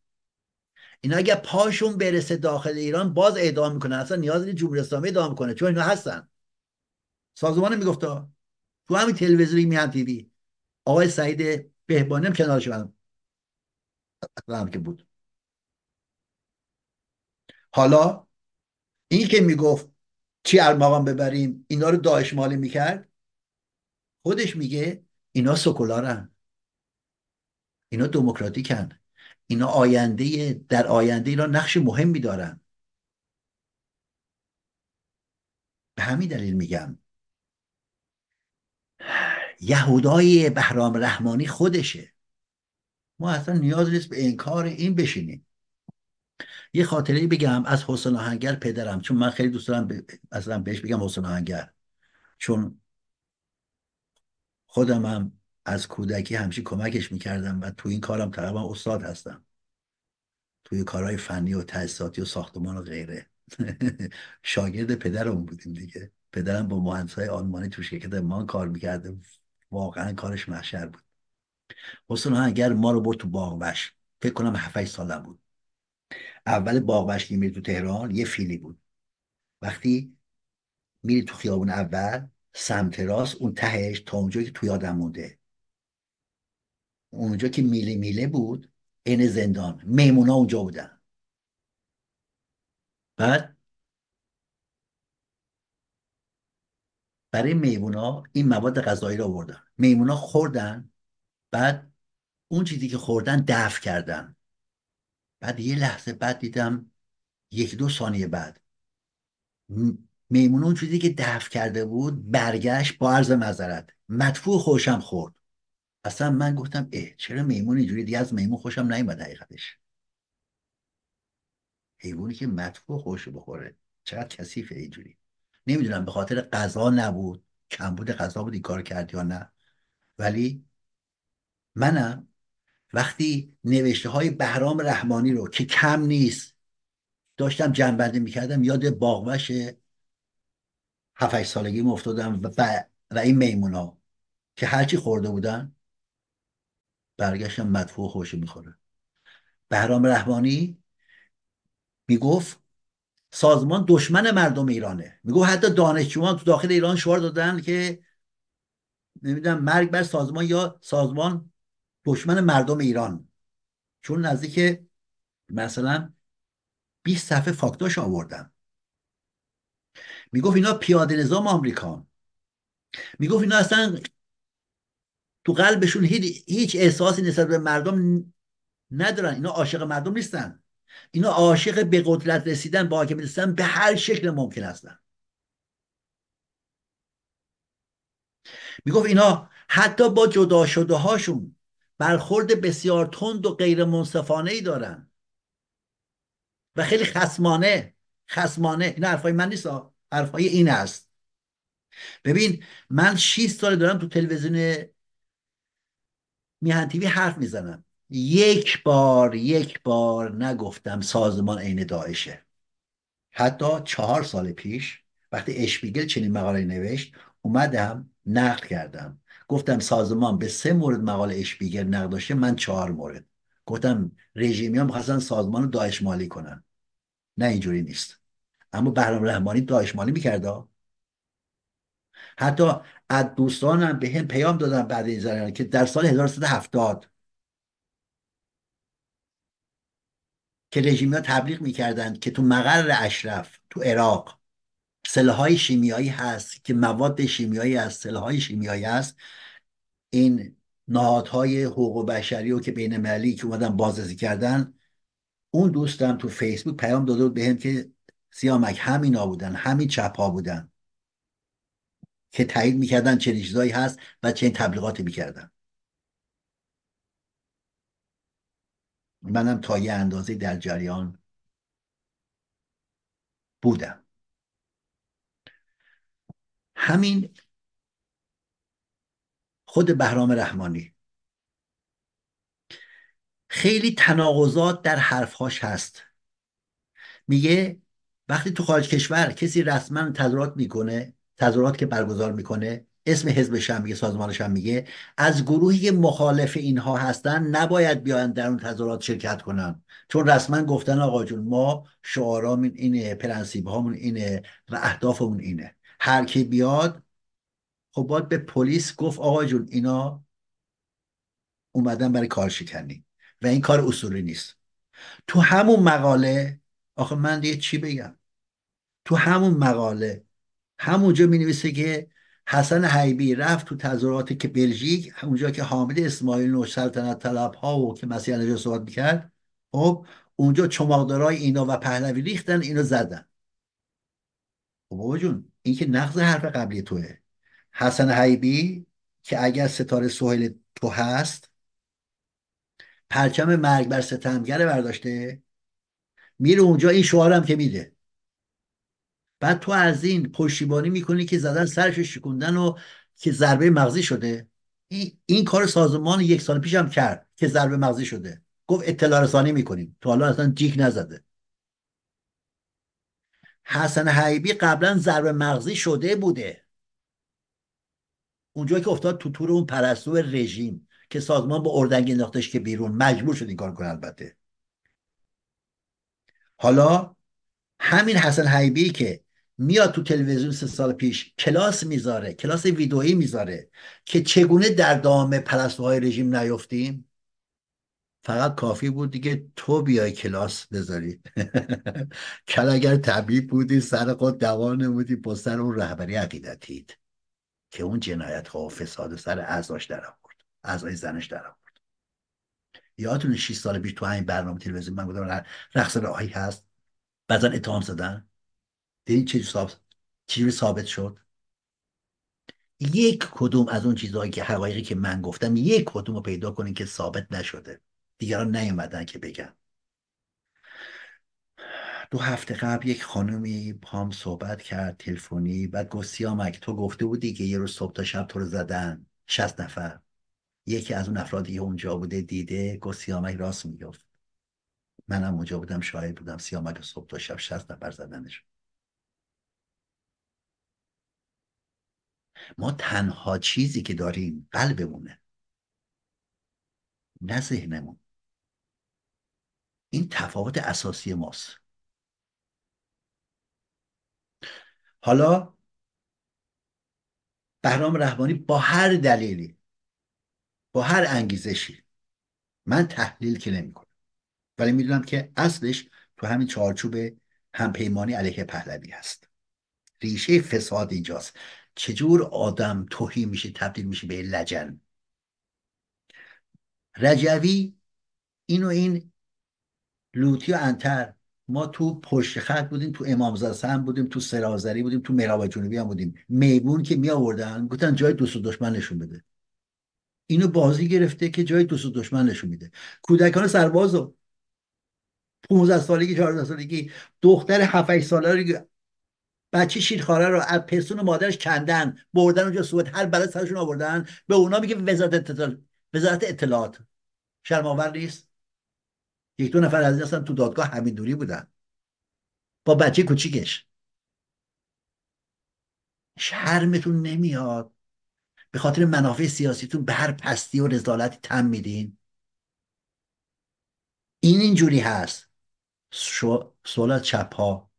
اینا اگر پاشون برسه داخل ایران باز اعدام می‌کنن. اصلا نیاز نیست جمهوری اسلامی اعدام کنه چون اینا هستن. سازمان میگفتا تو همین تلویزیونی میان تیوی آقای سعید بهبانی هم کنارش هم که بود. حالا این که می‌گفت چی ارمغان ببریم اینا رو داعش مالی می‌کرد؟ خودش میگه اینا سکولارن. اینا دموکراتیکن. اینا آینده در آینده اینا نقش مهمی دارن. به همین دلیل میگم. یهودای بهرام رحمانی خودشه. ما اصلا نیاز نیست به انکار این بشینیم. یه خاطره بگم از حسن آهنگر پدرم چون من خیلی دوست دارم ب... اصلا بهش بگم حسن آهنگر. چون خودم هم از کودکی همچی کمکش می‌کردم و تو این کارم تقریبا استاد هستم. توی کارهای فنی و تحصیلاتی و ساختمان و غیره. شاگرد پدرم بودیم دیگه. پدرم با مهندسای آلمانی تو شرکت ما کار می‌کرده واقعا کارش محشر بود. حسن اگر ما رو برد تو باغوش فکر کنم 7 سالم بود. اول که میری تو تهران یه فیلی بود. وقتی میری تو خیابون اول سمت راست اون تهش تا اونجا که تو یادم مونده. اونجا که میله میله بود این زندان. میمونا اونجا بودن. بعد برای میمونا این مواد غذایی رو آوردن. میمونا خوردن بعد اون چیزی که خوردن دفع کردن. بعد یه لحظه بعد دیدم یک دو ثانیه بعد. میمون اون چیزی که دفع کرده بود برگشت با عرض مذارت مدفوع خوشم خورد. اصلا من گفتم اه چرا میمون اینجوری دیگه؟ از میمون خوشم نیومد حقیقتش. حیوانی که مدفوع خوش بخوره. چقدر کثیفه اینجوری. نمی‌دونم به خاطر غذا نبود. کمبود غذا بود این کار کرد یا نه. ولی منم وقتی نوشته های بهرام رحمانی رو که کم نیست داشتم جنبنده می‌کردم یاد باغوش هفت سالگی افتادم و, و این میمونا که هرچی خورده بودن برگشتم مدفوع خوش می‌خوره. بهرام رحمانی می‌گفت سازمان دشمن مردم ایرانه. میگو حتی دانشجویان تو داخل ایران شعار دادن که نمی‌دونم مرگ بر سازمان یا سازمان دشمن مردم ایران. چون نزدیک مثلا 20 صفحه فاکتاش آوردن. می‌گفت اینا پیاده نظام آمریکان. می‌گفت اینا اصلا تو قلبشون هیچ احساسی نسبت به مردم ندارن. اینا عاشق مردم نیستن. اینا عاشق به قدرت رسیدن با حاکم رسیدن به هر شکل ممکن هستن. می‌گفت اینا حتی با جدا شده هاشون برخورد بسیار تند و غیر منصفانه ای دارن. و خیلی خسمانه خسمانه این حرفای من نیست حرفای این است. ببین من 6 سال دارم تو تلویزیون میهن تیوی حرف می‌زنم. یک بار یک بار نگفتم سازمان عین داعشه. حتی چهار سال پیش وقتی اشپیگل چنین مقاله نوشت اومدم نقل کردم. گفتم سازمان به سه مورد مقاله اشپیگل نقل داشته من چهار مورد. گفتم رژیمیان می‌خواستن سازمان رو داعش مالی کنن. نه اینجوری نیست. اما بهرام رحمانی داعش مالی می‌کرده حتی از دوستانم به هم پیام دادن بعد این که در سال 1370 که رژیمی ها تبلیغ می‌کردند که تو مقر اشرف تو عراق سلاحهای شیمیایی هست که مواد شیمیایی هست سلاحهای شیمیایی هست این نهادهای حقوق بشری و که بین ملی که اومدن بازرسی کردن اون دوستم تو فیسبوک پیام داده بود بهم که سیامک همینا بودن همین چپ ها بودن که تایید می‌کردن چه چیزایی هست و چه تبلیغاتی می‌کردن. منم تا یه اندازه در جریان بودم. همین خود بهرام رحمانی. خیلی تناقضات در حرفهاش هست. میگه وقتی تو خارج کشور کسی رسما تظاهرات می‌کنه تظاهرات که برگزار می‌کنه اسم حزبش هم میگه سازمانش هم میگه از گروهی مخالف اینها هستن نباید بیان در اون تظاهرات شرکت کنن. چون رسما گفتن آقا جون ما شعارامون اینه پرنسیب هامون اینه و اهدافمون اینه. هر کی بیاد خب باید به پلیس گفت آقا جون اینا اومدن برای کار شکنی و این کار اصولی نیست. تو همون مقاله آخه من دیگه چی بگم؟ تو همون مقاله همونجا می نویسه که حسن حیبی رفت تو تظاهرات که بلژیک اونجا که حامد اسماعیل و سلطنت طلب ها و که مسیح نجات صحبت می‌کرد خب اونجا چماقدارای اینا و پهلوی ریختن اینو زدن. خب بابا جون این که نقض حرف قبلی توه. حسن حیبی که اگر ستاره سهیل تو هست پرچم مرگ بر ستمگر برداشته میره اونجا این شعارم که میده. بعد تو از این پشتیبانی می‌کنی که زدن سرش شکوندن و که ضربه مغزی شده. این, این کار سازمان یک سال پیش هم کرد که ضربه مغزی شده. گفت اطلاع رسانی می‌کنیم. تو حالا اصلا جیک نزده. حسن حیبی قبلا ضربه مغزی شده بوده. اونجا که افتاد تو تور اون پرستو رژیم که سازمان با اردنگ انداختش که بیرون مجبور شد این کار کنه البته. حالا همین حسن حیبی که میاد تو تلویزیون سه سال پیش کلاس می‌ذاره کلاس ویدئویی می‌ذاره که چگونه در دام پرستوهای رژیم نیفتیم؟ فقط کافی بود دیگه تو بیای کلاس بذاری. کل اگر طبیب بودی سر خود دوا نمودی با سر اون رهبری عقیدتید که اون جنایت ها و فساد سر اعضاش در آورد. اعضای زنش در آورد. یادتونه 6 سال پیش تو همین برنامه تلویزیون من گفتم رقص راهی هست. بعضا اتهام زدن. دیدین چه چجوری ثابت شد؟ یک کدوم از اون چیزهایی که حقایقی که من گفتم یک کدوم رو پیدا کنین که ثابت نشده. دیگران نیومدن که بگن. دو هفته قبل یک خانومی پام صحبت کرد تلفنی بعد گفت سیامک تو گفته بودی که یه روز صبح تا شب تو رو زدن. شست نفر. یکی از اون افرادی که اونجا بوده دیده گفت سیامک راست می‌گفت. منم اونجا بودم شاهد بودم سیامک صبح تا شب شست نفر زدنش. ما تنها چیزی که داریم قلبمونه. نه ذهنمون. این تفاوت اساسی ماست. حالا بهرام رحمانی با هر دلیلی با هر انگیزشی من تحلیل که نمی‌کنم. ولی می‌دونم که اصلش تو همین چارچوب همپیمانی علیه پهلوی هست. ریشه فساد اینجاست. چجور آدم توهی میشه تبدیل میشه به لجن؟ رجوی اینو این لوتی و انتر ما تو پشت خط بودیم تو امامزاده بودیم تو سرازری بودیم تو مراب جنوبی هم بودیم. میبون که می آوردن گفتن جای دوست و دشمن نشون بده. اینو بازی گرفته که جای دوست و دشمن نشون میده. کودکان سرباز و 15 سالگی 14 سالگی دختر 7 ساله رو بچه شیرخواره رو از پستون مادرش کندن بردن اونجا سوئد هر بلد سرشون آوردن به اونا میگه وزارت اطلاعات وزارت اطلاعات. شرماور نیست؟ یک دو نفر از این تو دادگاه همین دوری بودن. با بچه کوچیکش. شرمتون نمیاد. به خاطر منافع سیاسیتون به هر پستی و رزالتی تم میدین. این اینجوری هست. سوال از چپ ها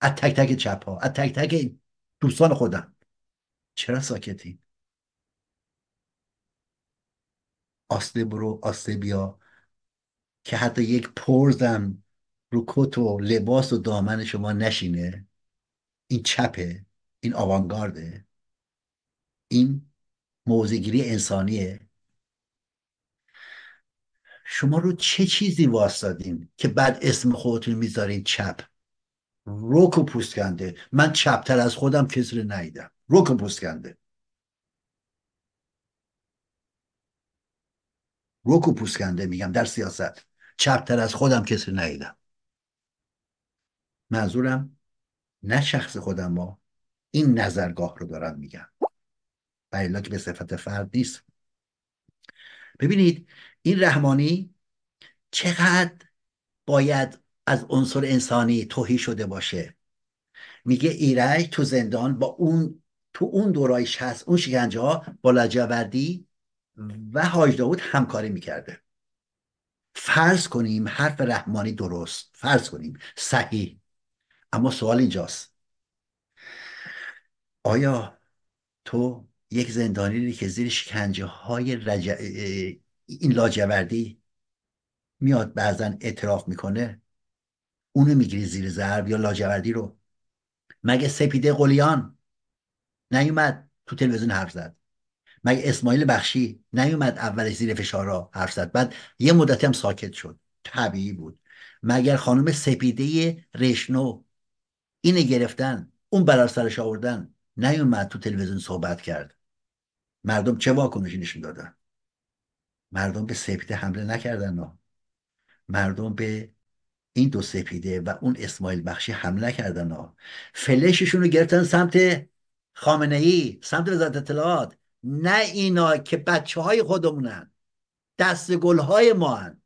از تک تک چپ ها از تک تک دوستان خودم. چرا ساکتی آسته برو آسته بیا. که حتی یک پرزم رو کت و لباس و دامن شما نشینه این چپه این آوانگارده. این موزگیری انسانیه. شما رو چه چیزی واسدادین که بعد اسم خودتون می‌ذارین چپ؟ روک و پوسکنده. من چپتر از خودم کسی رو ندیدم. روک و پوسکنده. روک و پوسکنده میگم در سیاست. چپتر از خودم کسی ندیدم. منظورم نه شخص خودم ما این نظرگاه رو دارم میگم. و که به صفت فرد نیست. ببینید این رحمانی چقدر باید از عنصر انسانی توهی شده باشه. میگه ایرج تو زندان با اون تو اون دورای شست اون شکنجه ها با لاجوردی و حاج داود همکاری می‌کرده. فرض کنیم حرف رحمانی درست فرض کنیم صحیح. اما سوال اینجاست. آیا تو یک زندانی که زیر شکنجه های رج... این لاجوردی میاد بعضا اعتراف می‌کنه اونو می‌گیری زیر ضرب یا لاجوردی رو؟ مگه سپیده قلیان نیومد تو تلویزیون حرف زد؟ مگه اسماعیل بخشی نیومد اولش زیر فشارا حرف زد؟ بعد یه مدتی هم ساکت شد. طبیعی بود. مگر خانم سپیده رشنو اینه گرفتن؟ اون برار سرش آوردن؟ نیومد تو تلویزیون صحبت کرد. مردم چه واکنشی نشون دادن؟ مردم به سپیده حمله نکردن نه. مردم به این دو سپیده و اون اسماعیل بخشی حمله کردن ها. فلششون رو گرفتن سمت خامنه ای سمت وزارت اطلاعات. نه اینا که بچه های خودمونن دست گل های ما هن.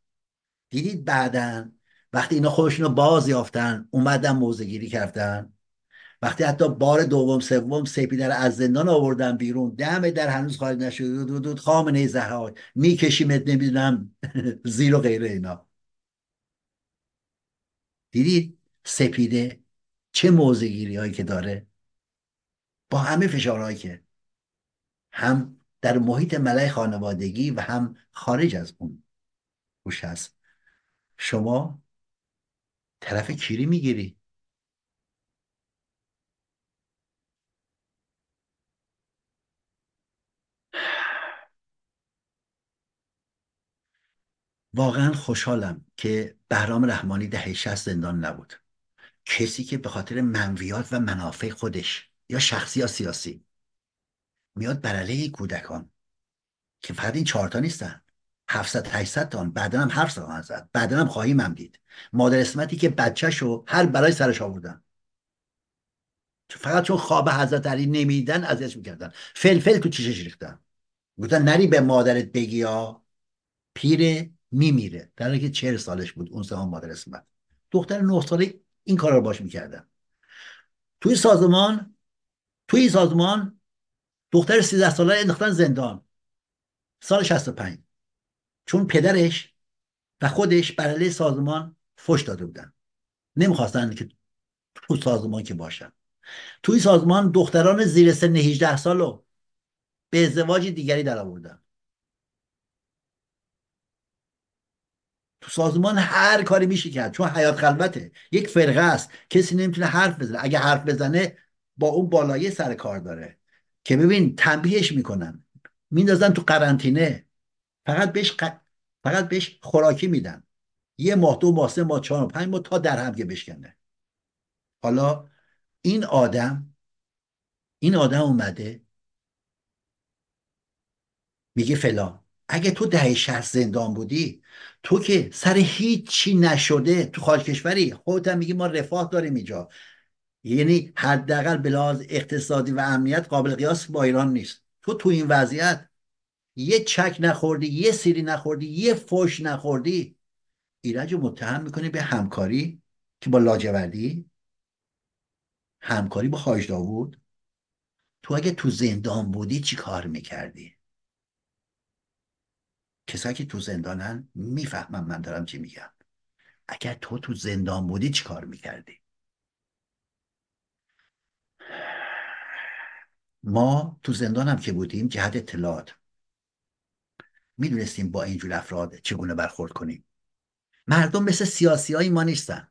دیدید بعدا وقتی اینا خودشون رو باز یافتن اومدن موزگیری کردن. وقتی حتی بار دوم سوم سپیده رو از زندان آوردن بیرون دم در هنوز خارج نشده دود دود خامنه زهرا میکشیمت نمی‌دونم زیر و غیره اینا. دیدید سپیده چه موزگیری هایی که داره؟ با همه فشارهایی که هم در محیط ملای خانوادگی و هم خارج از اون روش هست. شما طرف کیری می‌گیری. واقعا خوشحالم که بهرام رحمانی دهه 60 زندان نبود. کسی که به خاطر منویات و منافع خودش یا شخصی یا سیاسی میاد بر علیه کودکان که فقط این چهارتا نیستن. 700 800 تان بعدا هم حرف زدن زد بعدا هم خواهیم هم دید. مادر اسمتی که بچهشو هر برای سرش آوردن. فقط چون خواب حضرت علی نمیدن ازش می‌کردن. فلفل تو چشش ریختن. گفتن نری به مادرت بگی یا. پیر میمیره. در حالی که چهل سالش بود. اون زمان مادر اسمت. دختر نه ساله این کار رو باش می‌کردن. توی سازمان توی سازمان دختر 13 ساله انداختن زندان. سال 65 چون پدرش و خودش بر سازمان فش داده بودن. نمی‌خواستن که تو سازمان که باشن. توی سازمان دختران زیر سن 18 سال رو به ازدواج دیگری در آوردن. تو سازمان هر کاری میشه کرد چون حیات خلوته. یک فرقه است. کسی نمی‌تونه حرف بزنه. اگه حرف بزنه با اون بالایه سر کار داره. که ببین تنبیهش می‌کنن. میندازن تو قرنطینه. فقط بهش فقط بهش خوراکی میدن. یه ماه دو ماه سه ماه چهار پنج ماه تا در هم که بشکنه. حالا این آدم این آدم اومده میگه فلان. اگه تو دهه شهست زندان بودی تو که سر هیچی نشده تو خارج کشوری خودت میگی ما رفاه داریم اینجا. یعنی حداقل به لحاظ اقتصادی و امنیت قابل قیاس با ایران نیست. تو تو این وضعیت یه چک نخوردی یه سیری نخوردی یه فوش نخوردی ایرج رو متهم می‌کنی به همکاری که با لاجوردی. همکاری با خاج داوود. تو اگه تو زندان بودی چی کار می‌کردی؟ کسایی که تو زندانن می‌فهمم من دارم چی میگم. اگر تو تو زندان بودی چی کار می‌کردی؟ ما تو زندان هم که بودیم جهت اطلاعات می‌دونستیم با اینجور افراد چگونه برخورد کنیم. مردم مثل سیاسی های ما نیستن.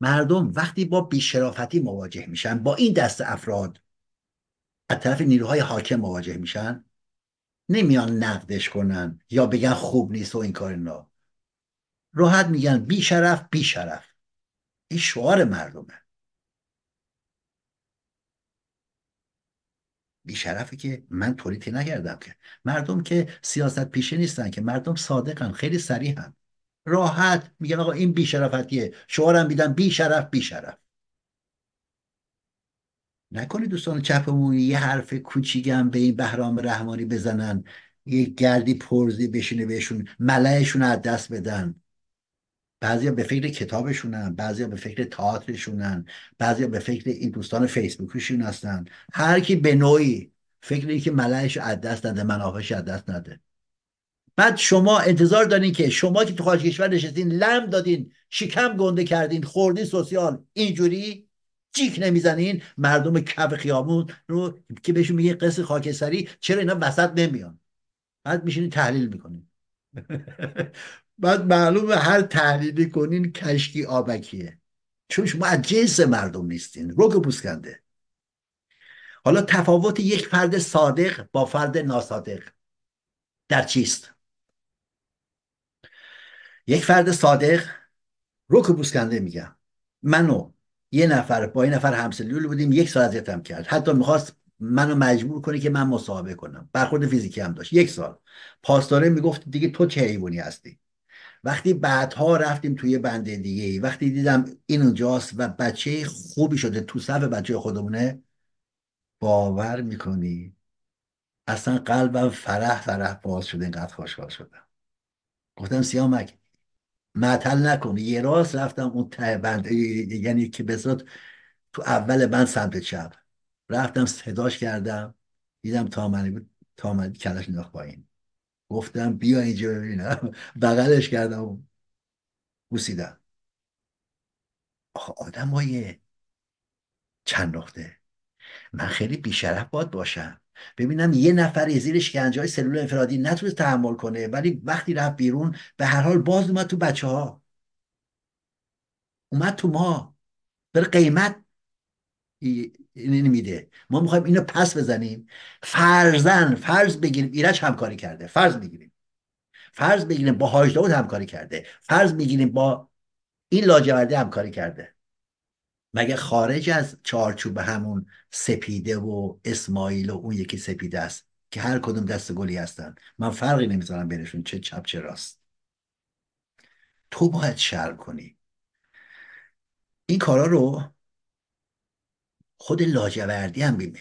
مردم وقتی با بیشرافتی مواجه میشن با این دست افراد از طرف نیروهای حاکم مواجه میشن نمیان نقدش کنن یا بگن خوب نیست و این کار اینا. راحت میگن بی شرف بی شرف این شعار مردمه. بیشرفه که من تولیتی نکردم که. مردم که سیاست پیشه نیستن که مردم صادقن خیلی هم راحت. میگن آقا این بیشرفتیه شعارم میدن بیشرف بیشرف. نکنی دوستان چپمون یه حرف کوچیگم به این بهرام رحمانی بزنن. یه گردی پرزی بشینه بهشون ملعشون از دست بدن. بعضیا به فکر کتابشونن بعضیا به فکر تئاترشونن بعضیا به فکر این دوستان فیسبوکشون هستن. هر کی به نوعی فکری که ملعش از دست نده منافعش از دست نده. بعد شما انتظار دارین که شما که تو خارج کشور نشستین لم دادین شکم گنده کردین خوردین سوسیال اینجوری جیک نمی‌زنین. مردم کف خیابون رو که بهشون میگه قصه خاکستری چرا اینا وسط نمیان؟ بعد میشینین تحلیل می‌کنین. بعد معلومه هر تحلیلی کنین کشکی آبکیه. چون شما از جنس مردم نیستین. روک پوسکنده. حالا تفاوت یک فرد صادق با فرد ناصادق در چیست؟ یک فرد صادق روک پوسکنده میگم منو یه نفر با یه نفر همسلول بودیم یک سال اذیتم کرد. حتی می‌خواست منو مجبور کنه که من مصاحبه کنم. برخورد فیزیکی هم داشت. یک سال. پاسداره می‌گفت دیگه تو چه حیوانی هستی؟ وقتی بعدها رفتیم توی بنده دیگه ای وقتی دیدم این اونجاست و بچه خوبی شده تو صف بچه خودمونه باور می‌کنی؟ اصلا قلبم فرح فرح باز شده اینقدر خوشحال شدم. گفتم سیامک معطل نکنی یه راست رفتم اون ته بند یعنی که بسات تو اول بند سمت چپ. رفتم صداش کردم دیدم تامنی بود تامنی کلش انداخت پایین. گفتم بیا اینجا ببینم. بغلش کردم و بوسیدم. آخه آدم های چند نقطه. من خیلی بیشرف باد باشم. ببینم یه نفر زیر شکنجه های سلول انفرادی نتونست تحمل کنه ولی وقتی رفت بیرون به هر حال باز اومد تو بچه ها اومد تو ما. بر قیمت میده. ما می‌خوایم اینو پس بزنیم. فرزن فرض بگیریم ایرج همکاری کرده. فرض بگیریم فرض بگیریم با حاج داود همکاری کرده. فرض بگیریم با این لاجوردی همکاری کرده. مگه خارج از چارچوب همون سپیده و اسماعیل و اون یکی سپیده است که هر کدوم دست گلی هستن؟ من فرقی نمی‌ذارم بینشون چه چپ چه راست. تو باید شرم کنی. این کارا رو خود لاجوردی هم بیمه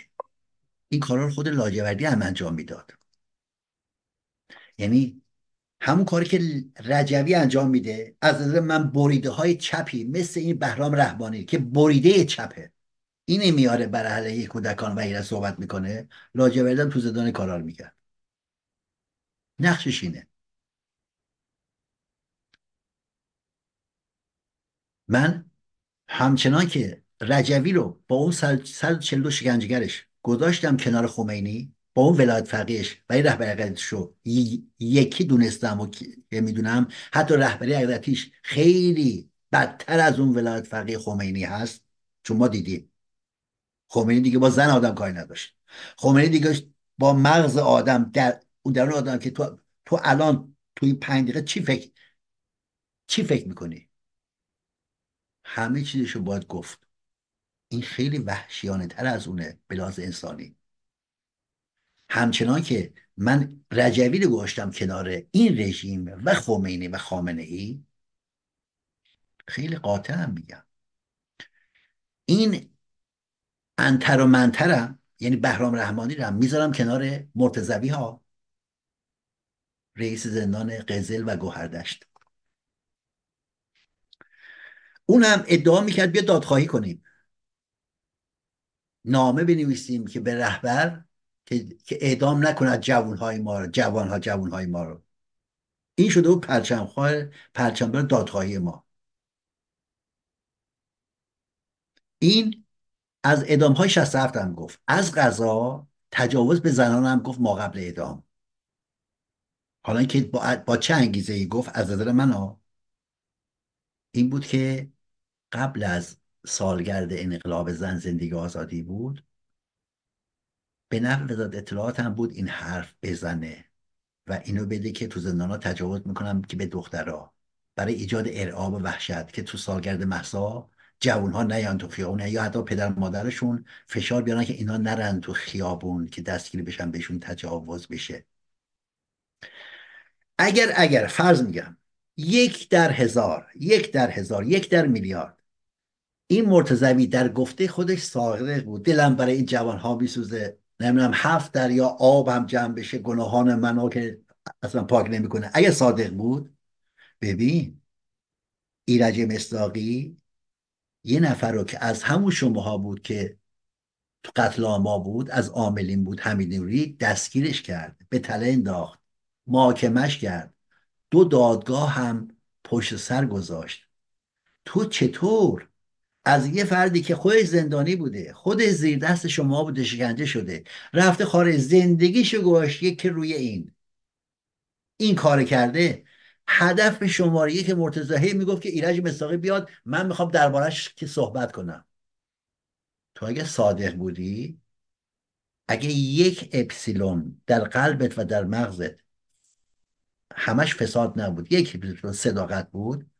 این کارا رو خود لاجوردی هم انجام می‌داد. یعنی همون کاری که رجوی انجام میده از نظر من بریده های چپی مثل این بهرام رحمانی که بریده چپه. این میاره برای علیه کودکان و صحبت می‌کنه. لاجوردی تو زندان کارار می‌کرد. نقشش اینه. من همچنان که رجوی رو با اون 142 شکنجهگرش گذاشتم کنار خمینی با اون ولایت فقیهش و این رهبری اقلیتش رو یکی دونستم و می‌دونم حتی رهبری اقلیتیش خیلی بدتر از اون ولایت فقیه خمینی هست چون ما دیدیم. خمینی دیگه با زن آدم کاری نداشت. خمینی دیگه با مغز آدم در اون درون آدم که تو تو الان توی پنج دقیقه چی فکر چی فکر می‌کنی؟ همه چیزشو باید گفت. این خیلی وحشیانه تر از اونه بلاز انسانی. همچنان که من رجوی رو گذاشتم کنار این رژیم و خمینی و خامنه ای خیلی قاطع هم میگم. این انتر و منترم یعنی بهرام رحمانی رو می‌ذارم کنار مرتزوی ها رئیس زندان قزل و گوهردشت. اونم ادعا می‌کرد بیا دادخواهی کنیم. نامه بنویسیم که به رهبر که, که اعدام نکند جوانهای ما رو جوانها جوانهای ما رو. این شده بود پرچمخواه پرچمبر دادخواهی ما. این از اعدام های 67 هم گفت. از غذا تجاوز به زنان هم گفت ما قبل اعدام. حالا که با, با چه انگیزه ای گفت؟ از نظر من ها این بود که قبل از سالگرد انقلاب زن زندگی آزادی بود. به نقل وزارت اطلاعات هم بود این حرف بزنه و اینو بده که تو زندان تجاوز می‌کنم که به دخترها برای ایجاد ارعاب و وحشت که تو سالگرد محسا جوون ها نیان تو خیابون یا حتی پدر مادرشون فشار بیارن که اینا نرن تو خیابون که دستگیری بشن بهشون تجاوز بشه. اگر اگر فرض میگم یک در هزار یک در هزار یک در میلیارد این مرتضوی در گفته خودش صادق بود. دلم برای این جوان ها میسوزه. نمی‌دونم هفت دریا آب هم جمع بشه گناهان منو که اصلا پاک نمی‌کنه. اگه صادق بود ببین ایرج مصداقی یه نفر رو که از همون شماها بود که تو قتل ما بود از عاملین بود حمید نوری دستگیرش کرد به تله انداخت محاکمش کرد. دو دادگاه هم پشت سر گذاشت. تو چطور از یه فردی که خودش زندانی بوده خودش زیر دست شما بوده شکنجه شده رفته خارج زندگیشو گذاشته که روی این. این کار کرده. هدف شماره که مرتضی می‌گفت که ایرج مصداقی بیاد من می‌خوام دربارش که صحبت کنم. تو اگه صادق بودی اگه یک اپسیلون در قلبت و در مغزت همش فساد نبود یک صداقت بود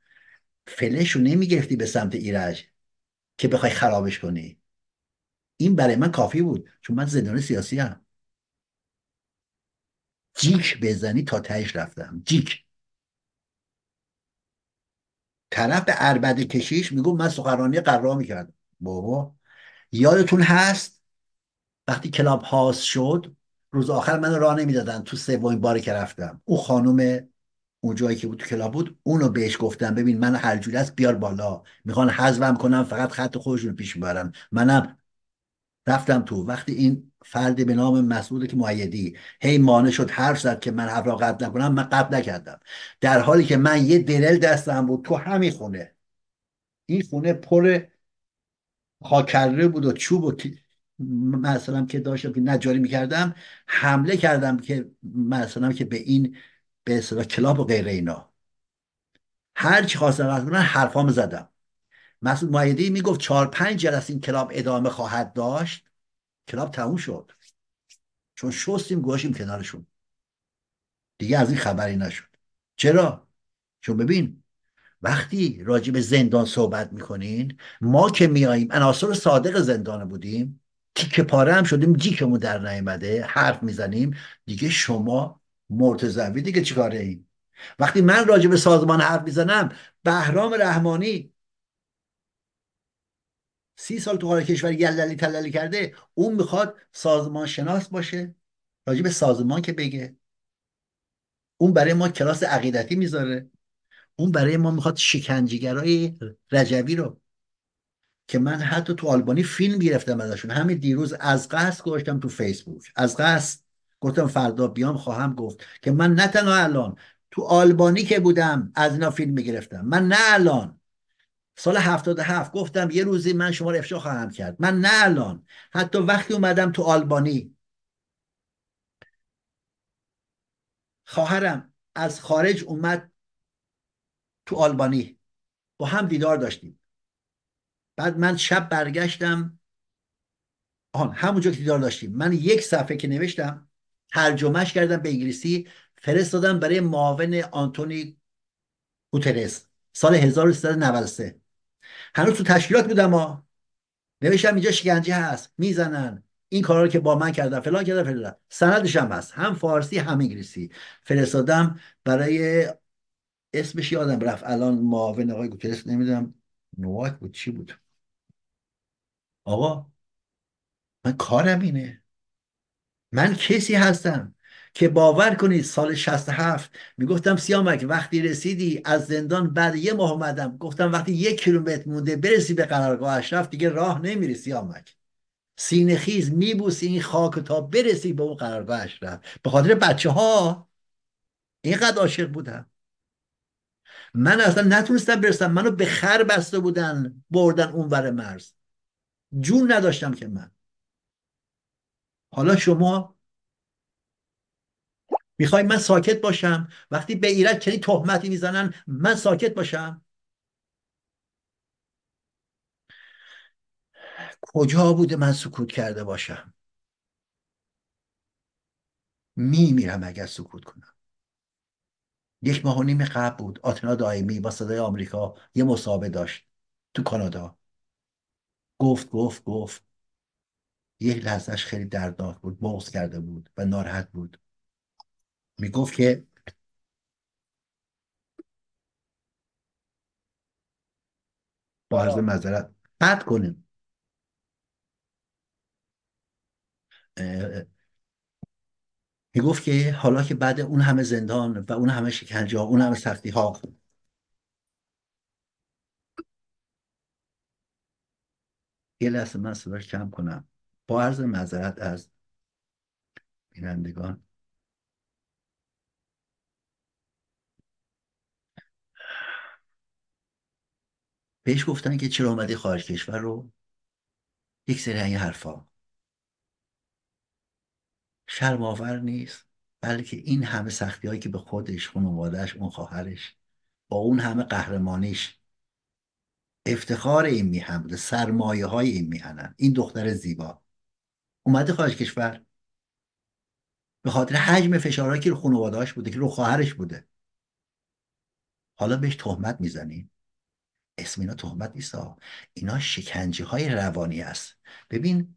فلش رو نمی‌گرفتی به سمت ایرج. که بخوای خرابش کنی. این برای من کافی بود چون من زندان سیاسی هم جیک بزنی تا تهش رفتم. جیک. طرف به اربد کشیش میگو من سخرانی قرار می‌کردم. بابا یادتون هست؟ وقتی کلاب هاست شد روز آخر من راه نمی‌دادن تو سومین باری که رفتم. او خانم اون جایی که بود تو کلاب بود اونو بهش گفتم ببین من هر جوری است بیار بالا. می‌خوان حذفم کنم فقط خط خودشون پیش می‌برم منم رفتم تو. وقتی این فردی به نام مسعود که معیدی هی مانع شد حرف زد که من حرف را قطع نکنم من قطع نکردم. در حالی که من یه درل دستم بود تو همین خونه. این خونه پر خاکره بود و چوب و مثلا که داشتم که نجاری می‌کردم حمله کردم که مثلا که به این به اصطلاح کلاب و غیره اینا. هر چی خواستم کنن حرفام زدم. مسعود معیدی می‌گفت چهار پنج جلسه این کلاب ادامه خواهد داشت. کلاب تموم شد. چون شستیم گوشیم کنارشون. دیگه از این خبری نشد. چرا؟ چون ببین وقتی راجع به زندان صحبت می‌کنین ما که میاییم عناصر صادق زندان بودیم تیکه پاره هم شدیم جیکمون در نیامده حرف می‌زنیم دیگه شما مرتضوی دیگه چیکاره این وقتی من راجع به سازمان حرف می‌زنم بهرام رحمانی سی سال تو حال کشور یللی تللی کرده اون می‌خواد سازمان شناس باشه راجع به سازمان که بگه. اون برای ما کلاس عقیدتی می‌ذاره. اون برای ما می‌خواد شکنجیگرای رجوی رو. که من حتی تو آلبانی فیلم گرفتم ازشون. همین دیروز از قصد گذاشتم تو فیسبوک. از قصد. گفتم فردا بیام خواهم گفت که من نه تنها الان تو آلبانی که بودم از اینا فیلم می‌گرفتم. من نه الان. سال 77 گفتم یه روزی من شما رو افشا خواهم کرد. من نه الان. حتی وقتی اومدم تو آلبانی. خواهرم از خارج اومد تو آلبانی. با هم دیدار داشتیم. بعد من شب برگشتم. آن همونجا که دیدار داشتیم. من یک صفحه که نوشتم ترجمهش کردم به انگلیسی فرستادم برای معاون آنتونی گوترس. سال 1393 هنوز تو تشکیلات بودم ما نوشتم اینجا شکنجه هست می‌زنن. این کارا رو که با من کردن فلان کردن فلان سندش هم هست. هم فارسی هم انگلیسی. فرستادم برای اسمش یادم رفت. الان معاون آقای گوترس نمی‌دونم نواک بود چی بود؟ آقا من کارم اینه. من کسی هستم که باور کنید سال 67 می‌گفتم سیامک وقتی رسیدی از زندان بعد یه ماه اومدم گفتم وقتی یک کیلومتر مونده برسی به قرارگاه اشرف دیگه راه نمیری سیامک. سینه خیز میبوسی این خاک تا برسی به اون قرارگاه اشرف. به خاطر بچه ها اینقدر عاشق بودم. من اصلا نتونستم برسم منو به خر بسته بودن بردن اونور مرز. جون نداشتم که من. حالا شما می‌خوای من ساکت باشم؟ وقتی به ایران چنین تهمتی می‌زنن من ساکت باشم؟ کجا بوده من سکوت کرده باشم؟ میمیرم اگر سکوت کنم. یک ماه و نیم قبل بود. آتنا دائمی با صدای آمریکا یه مصاحبه داشت تو کانادا. گفت گفت گفت. یک لحظهش خیلی دردناک بود بغض کرده بود و ناراحت بود. می‌گفت که با عرض مذارت قطع کنیم می‌گفت که حالا که بعد اون همه زندان و اون همه شکنجه ها اون همه سختی ها یه لحظه من صداش کم کنم. با عرض معذرت از بینندگان. بهش گفتن که چرا اومدی خارج کشور رو؟ یک سری این حرفا. شرم آور نیست بلکه این همه سختی هایی که به خودش خانوادهش اون خواهرش با اون همه قهرمانیش افتخار این میهن بوده سرمایه های این میهنن. این دختر زیبا. اومده خارج کشور. به خاطر حجم فشارهایی که رو خانوادهاش بوده که رو خواهرش بوده. حالا بهش تهمت می‌زنیم اسم اینا تهمت نیست اینا شکنجه های روانی است ببین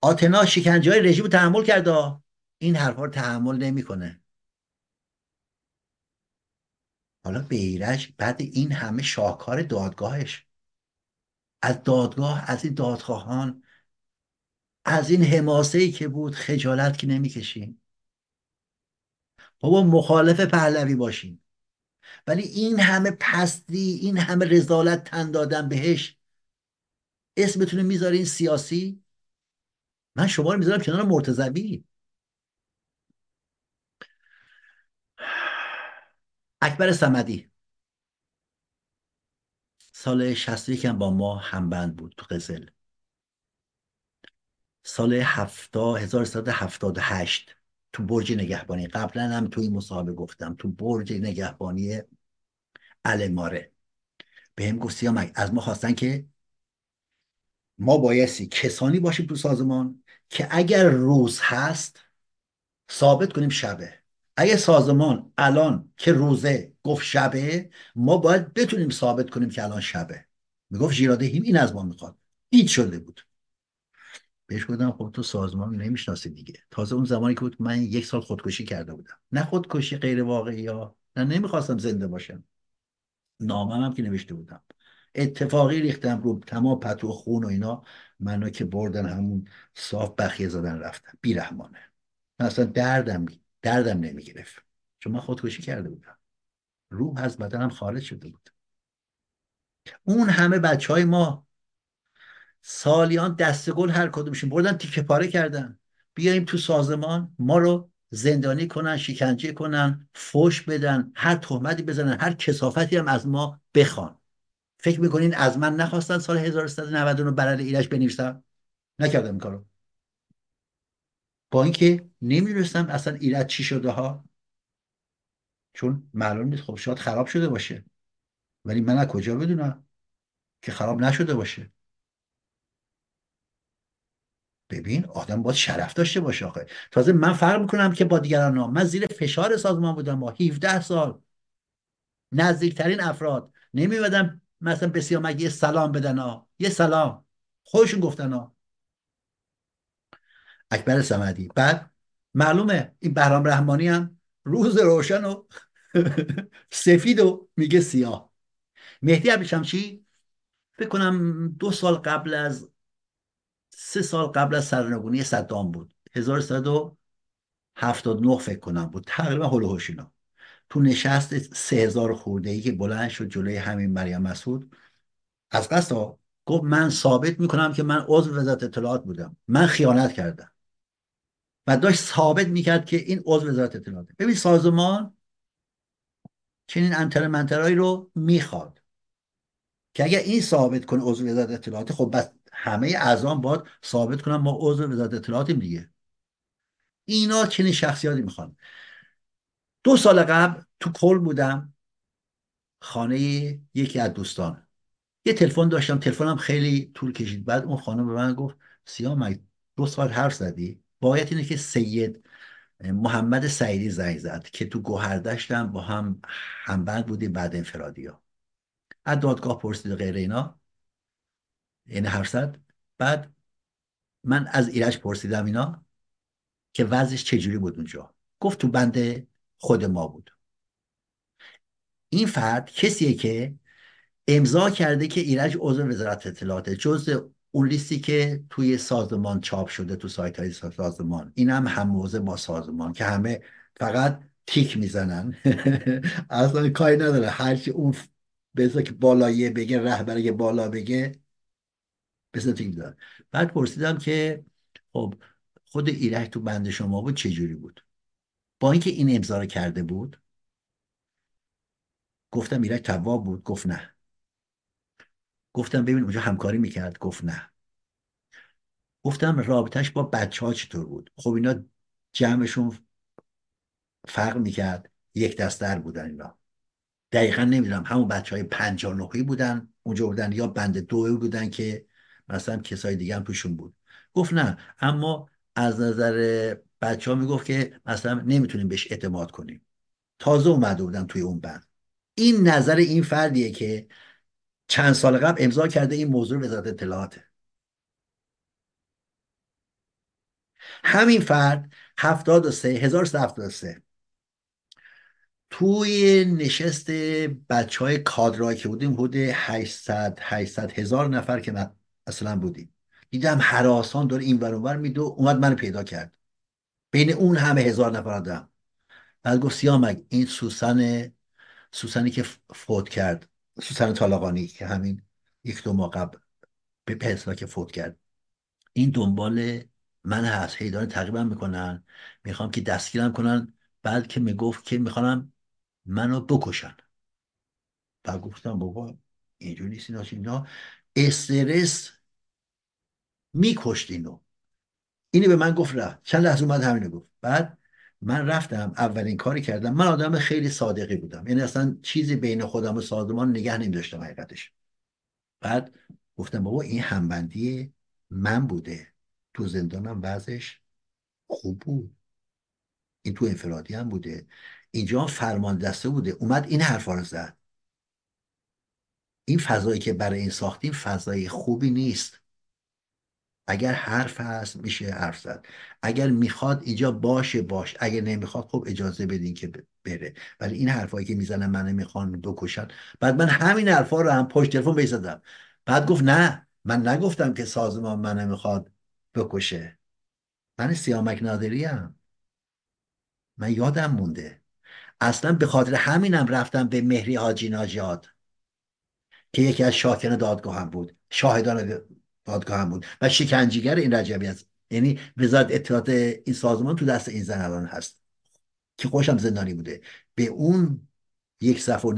آتنا شکنجه های رژیم تحمل کرده این حرفا رو تحمل نمی‌کنه. حالا بیرج بعد این همه شاهکار دادگاهش. از دادگاه از این دادخواهان از این حماسه ای که بود خجالت که نمی‌کشیم. بابا مخالف پهلوی باشیم. ولی این همه پستی این همه رزالت تن دادن بهش اسمتون می‌ذارین سیاسی؟ من شما رو می‌ذارم کنار مرتضوی. اکبر سمدی سال 61 هم با ما همبند بود تو قزل سال 70 1378 تو برج نگهبانی. قبلا هم تو این مصاحبه گفتم تو برج نگهبانی الماره. به هم گفت از ما خواستن که ما بایستی کسانی باشیم تو سازمان که اگر روز هست ثابت کنیم شبه. اگه سازمان الان که روزه گفت شبه ما باید بتونیم ثابت کنیم که الان شبه. می‌گفت جیراده هیم این از ما می‌خواد. دید شده بود. بهش گفتم خب تو سازمان نمی‌شناسی دیگه. تازه اون زمانی که بود من یک سال خودکشی کرده بودم. نه خودکشی غیر واقعی ها نه نمی‌خواستم زنده باشم. نامم هم که نوشته بودم. اتفاقی ریختم رو تمام پتو خون و اینا. منو که بردن همون صاف بخیه زدن رفتم. بیرحمانه. من اصلا دردم دردم نمی‌گرفت. چون من خودکشی کرده بودم. روح از بدنم خارج شده بود. اون همه بچه های ما سالیان دست گل هر کدومشون بردن تیکه پاره کردن. بیایم تو سازمان ما رو زندانی کنن شکنجه کنن فوش بدن هر تهمتی بزنن هر کسافتی هم از ما بخوان. فکر می‌کنین از من نخواستن سال 1399 برای ایرش بنویسم؟ نکردم این کارو. با اینکه نمی‌دونستم اصلا ایرج چی شده ها. چون معلوم نیست خب شاید خراب شده باشه. ولی من از کجا بدونم که خراب نشده باشه؟ ببین آدم باید شرف داشته باشه آخه. تازه من فرق می‌کنم که با دیگران ها. من زیر فشار سازمان بودم با 17 سال. نزدیکترین افراد. نمیبدم مثلا به سیامک یه سلام بدن ها. یه سلام. خودشون گفتن ها. اکبر سمدی بعد معلومه این بهرام رحمانی هم روز روشن و سفید و میگه سیاه. مهدی چی؟ فکر کنم دو سال قبل از سه سال قبل از سرنگونی صدام بود. 1179 فکر کنم بود. تقریبا هلو اینا. تو نشست سه هزار خورده ای که بلند شد جلوی همین مریم مسعود. از قصد گفت من ثابت می‌کنم که من عضو وزارت اطلاعات بودم. من خیانت کردم. و داشت ثابت می‌کرد که این عضو وزارت اطلاعات ببین سازمان چنین انتر منترهایی رو می‌خواد که اگر این ثابت کنه عضو وزارت اطلاعات خب بس همه اعضان باید ثابت کنن ما عضو وزارت اطلاعاتیم دیگه. اینا چنین شخصیاتی می‌خوان. دو سال قبل تو کل بودم خانه یکی از دوستان. یه تلفن داشتم تلفنم خیلی طول کشید. بعد اون خانم به من گفت سیام دو سال حرف زدی؟ باید اینه که سید محمد سعیدی زنگ زد که تو گوهردشتم با هم همبند بودیم بعد انفرادی ها از دادگاه پرسید غیر اینا. یعنی زد بعد من از ایرج پرسیدم اینا که وضعش چجوری بود اونجا. گفت تو بند خود ما بود. این فرد کسیه که امضا کرده که ایرج عضو وزارت اطلاعات جز اون لیستی که توی سازمان چاپ شده تو سایت های سازمان. این هم هم موضع با سازمان که همه فقط تیک می‌زنن. اصلا کاری نداره. هرچی اون بذار که بالاییه بگه رهبر بالا بگه به بعد پرسیدم که خب خود ایرک تو بند شما بود چه جوری بود؟ با اینکه این امضا رو کرده بود گفتم ایرک تواب بود گفت نه. گفتم ببین اونجا همکاری می‌کرد گفت نه. گفتم رابطهش با بچه ها چطور بود؟ خب اینا جمعشون فرق می‌کرد یک دستر بودن اینا. دقیقا نمی‌دونم همون بچه های پنجانوهی بودن اونجا بودن یا بند دوی بودن که مثلا کسای دیگه هم توشون بود. گفت نه اما از نظر بچه ها می‌گفت که مثلا نمی‌تونیم بهش اعتماد کنیم. تازه اومده بودن توی اون بند. این نظر این فردیه که چند سال قبل امضا کرده این موضوع وزارت اطلاعاته. همین فرد 73 1373 توی نشست بچه های کادرایی که بودیم حدود 800 800 هزار نفر که اصلا بودیم دیدم حراسان داره این ور میدو اومد منو پیدا کرد. بین اون همه هزار نفر آدم. بعد گفت سیامک این سوسن سوسنی که فوت کرد سوسن طالقانی که همین یک دو ماه قبل به پسلا که فوت کرد. این دنبال من هست. هیدان تقریبا می‌کنن. می‌خوام که دستگیرم کنن. بعد که می‌گفت که می‌خوام منو بکشن. بعد گفتم بابا اینجوری نیست اینا؟ استرس میکشت اینو. اینو به من گفت رفت. چند لحظه اومد همینو گفت. بعد من رفتم اولین کاری کردم. من آدم خیلی صادقی بودم. یعنی اصلا چیزی بین خودم و سازمان نگه نمیداشتم حقیقتش. بعد گفتم بابا این همبندی من بوده. تو زندانم وضعش خوب بود. این تو انفرادی هم بوده. اینجا فرمان دسته بوده. اومد این حرفا رو زد. این فضایی که برای این ساختیم فضای خوبی نیست. اگر حرف هست میشه حرف زد. اگر می‌خواد اینجا باشه باش. اگر نمی‌خواد خب اجازه بدین که بره. ولی این حرفایی که می‌زنن من می‌خوان بکشن. بعد من همین حرفا رو هم پشت تلفن بهش بعد گفت نه من نگفتم که سازمان من می‌خواد بکشه. من سیامک نادری هم. من یادم مونده. اصلا به خاطر همینم رفتم به مهری حاجی ناجاد که یکی از شاکن دادگاه هم بود شاهدان دادگاه هم بود و شکنجیگر این رجبی است. یعنی وزارت اطلاعات این سازمان تو دست این زن الان هست که خوشم زندانی بوده. به اون یک صفحه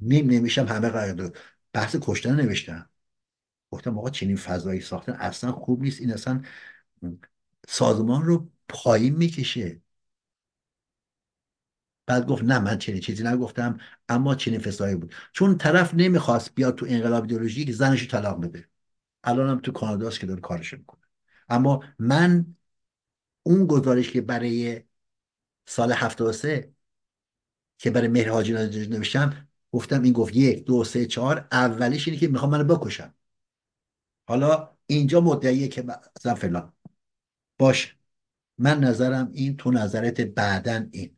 نیم نمیشم همه قرار بحث کشتن نوشتم. گفتم آقا چنین فضایی ساختن اصلا خوب نیست. این اصلا سازمان رو پایین می‌کشه. بعد گفت نه من چنین چیزی نگفتم اما چنین فسایی بود. چون طرف نمی‌خواست بیاد تو انقلاب ایدئولوژی که زنش طلاق بده. الان هم تو کاناداست که داره کارش می‌کنه. اما من اون گزارش که برای سال 73 که برای مهر حاجی نوشتم گفتم این گفت یک دو سه چهار اولیش اینه که می‌خوام منو بکشم حالا اینجا مدعیه که مثلا فلان. باش من نظرم این تو نظرت بعدا این.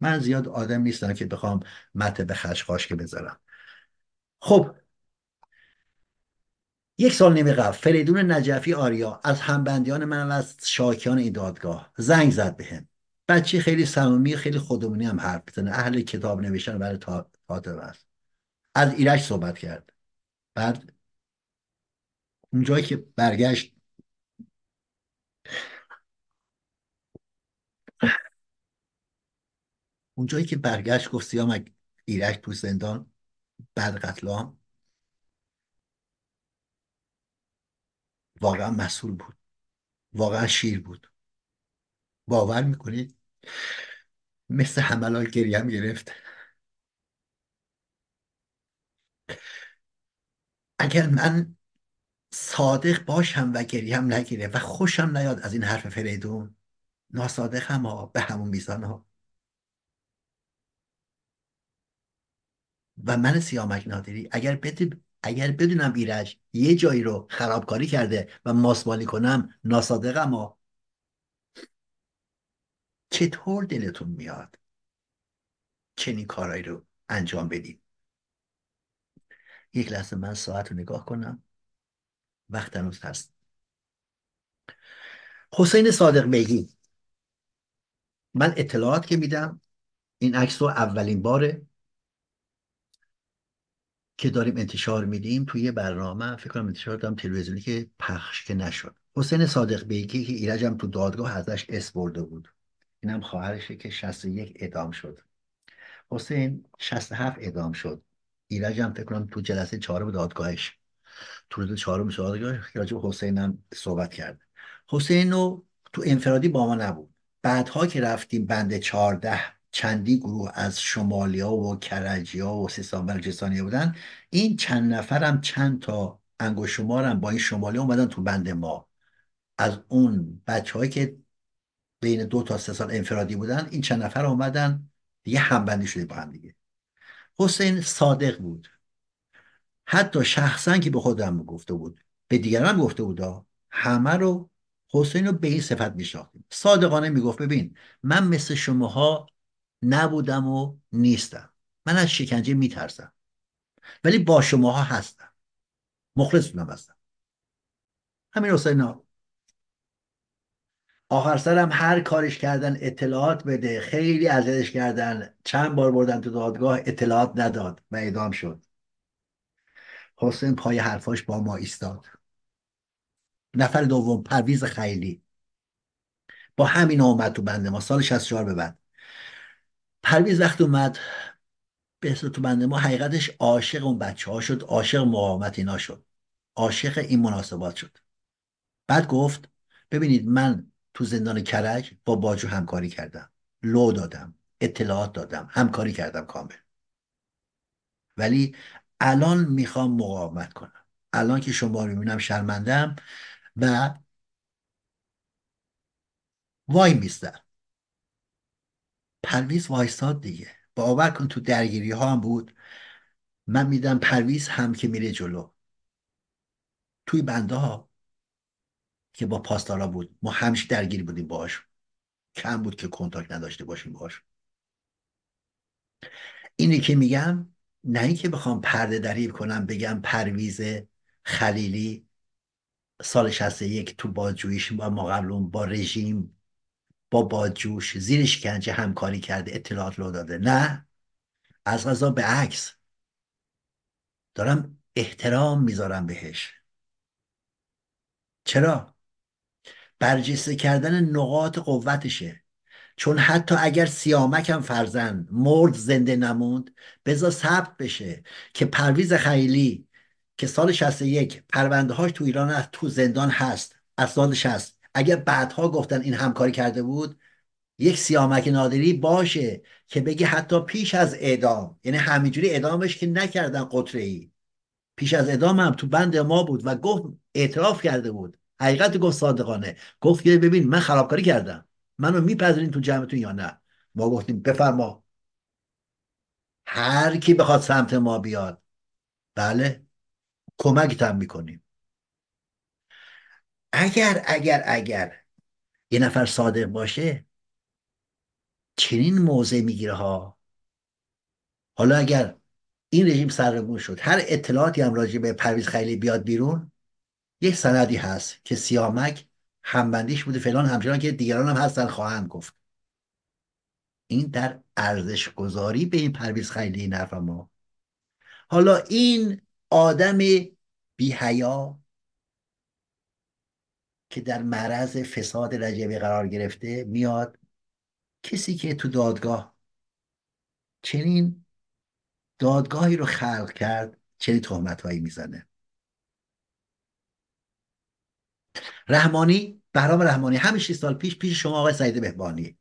من زیاد آدم نیستم که بخوام مته به خشخاش که بذارم. خب یک سال نیمه قبل فریدون نجفی آریا از همبندیان من و از شاکیان این دادگاه زنگ زد بهم. بچه خیلی صمیمی خیلی خودمونی هم حرف بزنه اهل کتاب نوشتن برای خاطر است. از ایرش صحبت کرد. بعد اونجایی که برگشت اونجایی که برگشت گفت سیامک ایرک تو زندان بعد قتل واقعا مسئول بود. واقعا شیر بود. باور می‌کنید مثل حملال گریم گرفت. اگر من صادق باشم و گریم نگیره و خوشم نیاد از این حرف فریدون ناصادق هم به همون میزان ها. و من سیامک نادری اگر اگر بدونم ایرج یه جایی رو خرابکاری کرده و ماسمالی کنم ناصادقم ها چطور دلتون میاد چنین کارایی رو انجام بدیم یک لحظه من ساعت رو نگاه کنم. وقت هنوز هست. حسین صادق بیگی. من اطلاعات که میدم این عکس رو اولین باره. که داریم انتشار میدیم توی برنامه فکر کنم انتشار دارم تلویزیونی که پخش که نشد. حسین صادق بیکی که ایرج هم تو دادگاه ازش اس برده بود. اینم خواهرشه که 61 اعدام شد. حسین 67 اعدام شد. ایرج هم فکر کنم تو جلسه چهارم دادگاهش. تو روز چهارم دادگاه راجع حسین هم صحبت کرد حسین رو تو انفرادی با ما نبود. بعدها که رفتیم بند 14 چندی گروه از شمالیا و کرجیا و سیستان بلوچستانی بودن. این چند نفرم چند تا انگوش شمارم با این شمالی اومدن تو بند ما. از اون بچه که بین دو تا سه سال انفرادی بودن این چند نفر اومدن دیگه همبندی شده با هم دیگه. حسین صادق بود. حتی شخصا که به خودم گفته بود به دیگران گفته بود همه رو حسین رو به این صفت میشناختیم. صادقانه می‌گفت ببین من مثل شماها نبودم و نیستم. من از شکنجه میترسم. ولی با شماها هستم. مخلصتونم هستم. همین حسین آخر سرم هر کارش کردن اطلاعات بده. خیلی ازش کردن. چند بار بردن تو دادگاه اطلاعات نداد و اعدام شد. حسین پای حرفاش با ما ایستاد. نفر دوم پرویز خیلی. با همین اومد تو بنده ما. سال 64 به بعد. پرویز وقت اومد به تو بنده ما حقیقتش عاشق اون بچه ها شد عاشق مقاومت اینا شد عاشق این مناسبات شد. بعد گفت ببینید من تو زندان کرج با باجو همکاری کردم لو دادم اطلاعات دادم همکاری کردم کامل. ولی الان می‌خوام مقاومت کنم. الان که شما رو می‌بینم شرمندم و وای میستم. پرویز وایستاد دیگه. باور کن تو درگیری ها هم بود. من میدم پرویز هم که میره جلو. توی بنده ها که با پاسدارا بود. ما همیشه درگیری بودیم باش کم بود که کنتاکت نداشته باشیم باش اینی که میگم نه اینکه بخوام پرده دریب کنم بگم پرویز خلیلی سال 61 تو بازجوییش با ما قبل با رژیم با بادجوش زیر شکنجه همکاری کرده اطلاعات رو داده. نه از غذا به عکس. دارم احترام می‌ذارم بهش. چرا؟ برجسته کردن نقاط قوتشه. چون حتی اگر سیامک هم فرزن مرد زنده نموند بذار ثبت بشه که پرویز خیلی که سال 61 پرونده هاش تو ایران هست تو زندان هست اسنادش هست اگر بعدها گفتن این همکاری کرده بود یک سیامک نادری باشه که بگه حتی پیش از اعدام یعنی همینجوری اعدامش که نکردن قطره ای پیش از اعدام هم تو بند ما بود و گفت اعتراف کرده بود. حقیقت گفت صادقانه. گفت که ببین من خرابکاری کردم. منو میپذیرین تو جمعتون یا نه؟ ما گفتیم بفرما. هر کی بخواد سمت ما بیاد. بله. کمکتم می‌کنیم. اگر اگر اگر یه نفر صادق باشه چنین موضع می‌گیره ها. حالا اگر این رژیم سرنگون شد هر اطلاعاتی هم راجع به پرویز خیلی بیاد بیرون یک سندی هست که سیامک همبندیش بوده فلان همچنان که دیگران هم هستن خواهند گفت. این در ارزش گذاری به این پرویز خیلی این ما. حالا این آدم بیهیا که در معرض فساد رجبی قرار گرفته میاد کسی که تو دادگاه چنین دادگاهی رو خلق کرد چنین تهمت هایی می‌زنه. رحمانی بهرام رحمانی همین 6 سال پیش پیش شما آقای سعید بهبانی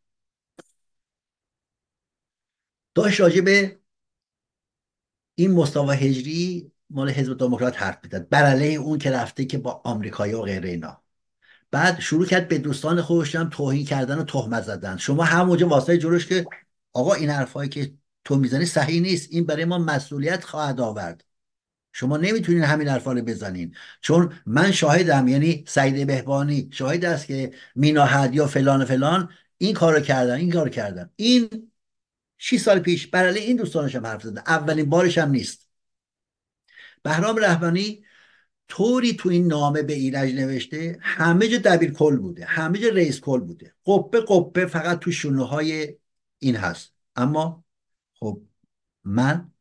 داشت راجع به این مصطفی هجری مال حزب دموکرات حرف می‌زد. بر علیه اون که رفته که با آمریکایی و غیره اینا. بعد شروع کرد به دوستان خودش هم توهین کردن و تهمت زدن. شما همونجا واسه جلوش که آقا این حرفایی که تو می‌زنی صحیح نیست این برای ما مسئولیت خواهد آورد. شما نمی‌تونین همین حرفا رو بزنین. چون من شاهدم یعنی سعید بهبانی شاهد است که مینا یا فلان فلان این کارو کردن این کارو کردن. این 6 سال پیش برای این دوستانش هم حرف زدن اولین بارش هم نیست. بهرام رحمانی طوری تو این نامه به ایرج نوشته همه جا دبیر کل بوده همه جا رئیس کل بوده. قبه قبه فقط تو شونه های این هست. اما خب من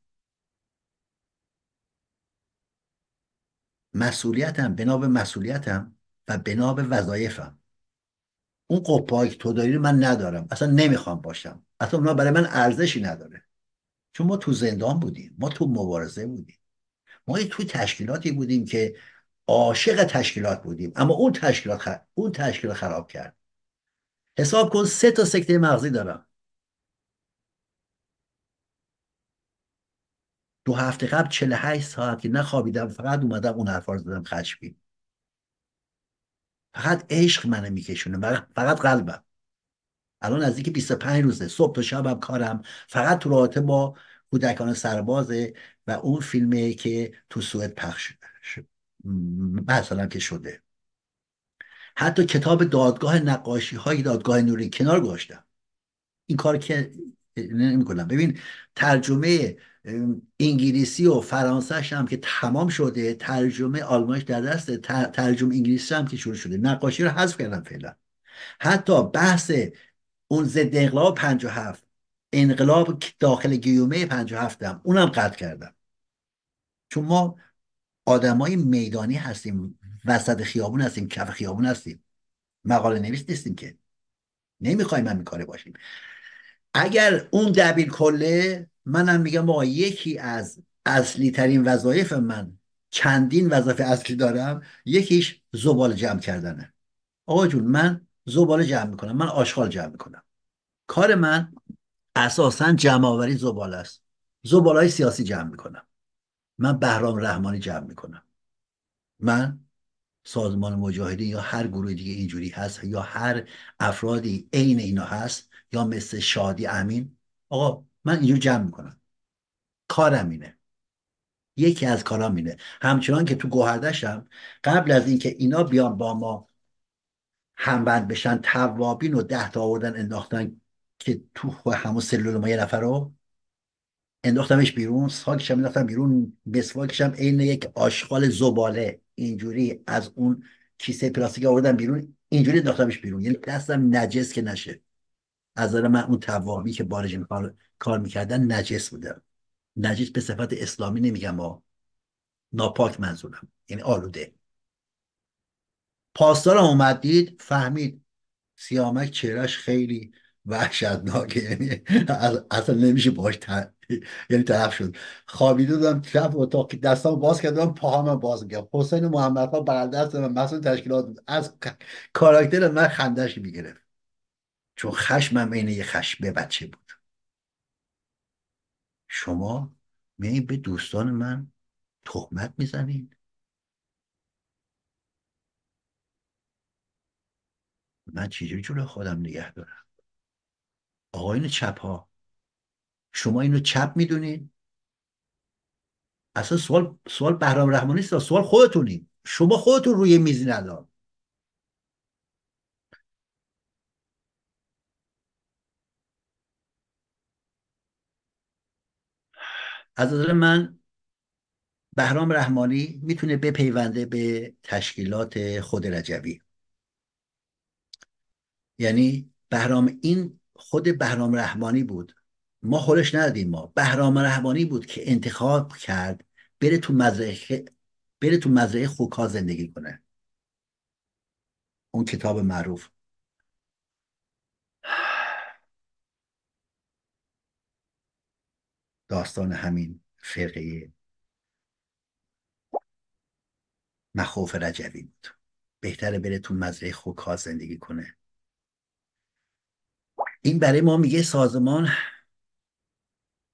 مسئولیتم بنا به مسئولیتم و بنا به وظایفم. اون قپایی که تو داری من ندارم. اصلا نمی‌خوام باشم. اصلا اونا برای من ارزشی نداره. چون ما تو زندان بودیم. ما تو مبارزه بودیم. ما تو تشکیلاتی بودیم که عاشق تشکیلات بودیم. اما اون تشکیلات خ... اون تشکیلات خراب کرد. حساب کن سه تا سکته مغزی دارم. دو هفته قبل 48 ساعت که نخوابیدم فقط اومدم اون حرفا رو زدم خشمگین. فقط عشق منو میکشونه. فقط قلبم. الان نزدیک 25 روزه. صبح تا شبم کارم. فقط تو رابطه با کودکان سربازه و اون فیلمه که تو سوئد پخش مثلا که شده. حتی کتاب دادگاه نقاشی های دادگاه نوری کنار گذاشتم. این کار که نمی کنم ببین ترجمه انگلیسی و فرانسهش هم که تمام شده ترجمه آلمانیش در دست ترجمه انگلیسی هم که شروع شده. نقاشی رو حذف کردم فعلا. حتی بحث اون ضد انقلاب 57 انقلاب داخل گیومه 57 هم اونم قطع کردم. چون ما آدمای میدانی هستیم وسط خیابون هستیم کف خیابون هستیم. مقاله نویس نیستیم که. نمی‌خوایم هم این کاره باشیم. اگر اون دبیر کله منم میگم آقا یکی از اصلی ترین وظایف من چندین وظایف اصلی دارم یکیش زبال جمع کردنه. آقا جون من زباله جمع می‌کنم من آشغال جمع می‌کنم. کار من اساسا جمع آوری زباله است. زباله های سیاسی جمع می‌کنم. من بهرام رحمانی جمع می‌کنم. من سازمان مجاهدین یا هر گروه دیگه اینجوری هست یا هر افرادی عین اینا هست یا مثل شادی امین آقا من اینجور جمع می‌کنم. کارم اینه. یکی از کارام اینه. همچنان که تو گوهردشم قبل از اینکه اینا بیان با ما همبند بشن توابین و ده تا آوردن انداختن که تو همون سلول ما یه نفر رو انداختمش بیرون ساکشم انداختم بیرون مسواکشم عین یک آشغال زباله. اینجوری از اون کیسه پلاستیک آوردم بیرون اینجوری انداختمش بیرون. یعنی دستم نجس که نشه. از من اون توابی که بارج کار, می‌کردن نجس بودم نجس به صفت اسلامی نمیگم با ناپاک منظورم. یعنی آلوده. پاسدارم اومد دید فهمید. سیامک چهرش خیلی وحشتناکه یعنی اصلا نمیشه باش یعنی طرف شد. خوابیده بودم شب اتاق دستام باز کردم پاهام باز میگم حسین محمد ها بغل دست من مسئول تشکیلات از کاراکتر من خندش می‌گرفت. چون خشمم عین یه خشم بچه بود. شما میایین به دوستان من تهمت می‌زنین من چجوری جلو خودم نگه دارم؟ آقایون چپ ها. شما اینو چپ می‌دونین اصلا سوال سوال بهرام رحمانی است سوال خودتونین شما خودتون روی میزین الان از نظر من بهرام رحمانی می‌تونه بپیونده به تشکیلات خود رجوی. یعنی بهرام این خود بهرام رحمانی بود. ما خورش ندادیم ما. بهرام رحمانی بود که انتخاب کرد بره تو مزرعه بره تو مزرعه خوکا زندگی کنه. اون کتاب معروف. داستان همین فرقه مخوف رجوی بود. بهتره بره تو مزرعه خوکا زندگی کنه. این برای ما میگه سازمان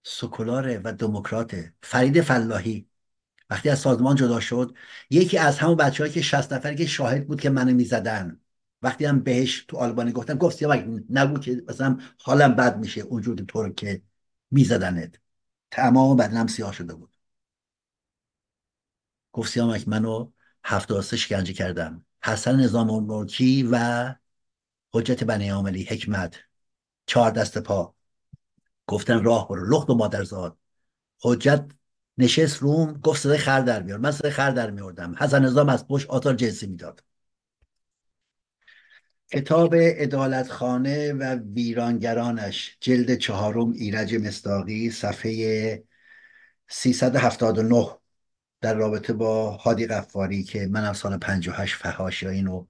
سکولاره و دموکراته. فرید فلاحی. وقتی از سازمان جدا شد یکی از همون بچه که 60 نفر که شاهد بود که منو می‌زدن. وقتی هم بهش تو آلبانی گفتم گفت سیاوک نگو که مثلا حالم بد میشه اونجور طور که میزدنت. تمام بدنم سیاه شده بود. گفت سیامک منو هفتاد شکنجه کردم. حسن نظام و حجت بنی عاملی حکمت. چهار دست پا. گفتن راه برو. لخت و مادرزاد. حجت نشست روم گفت صدای خر در میار من صدای خر در میاردم حسن نظام از پشت آثار جنسی می‌داد. کتاب ادالت خانه و ویرانگرانش جلد چهارم ایرج مستاقی صفحه 379 در رابطه با هادی قفاری که من از سال 58 فهاش یا اینو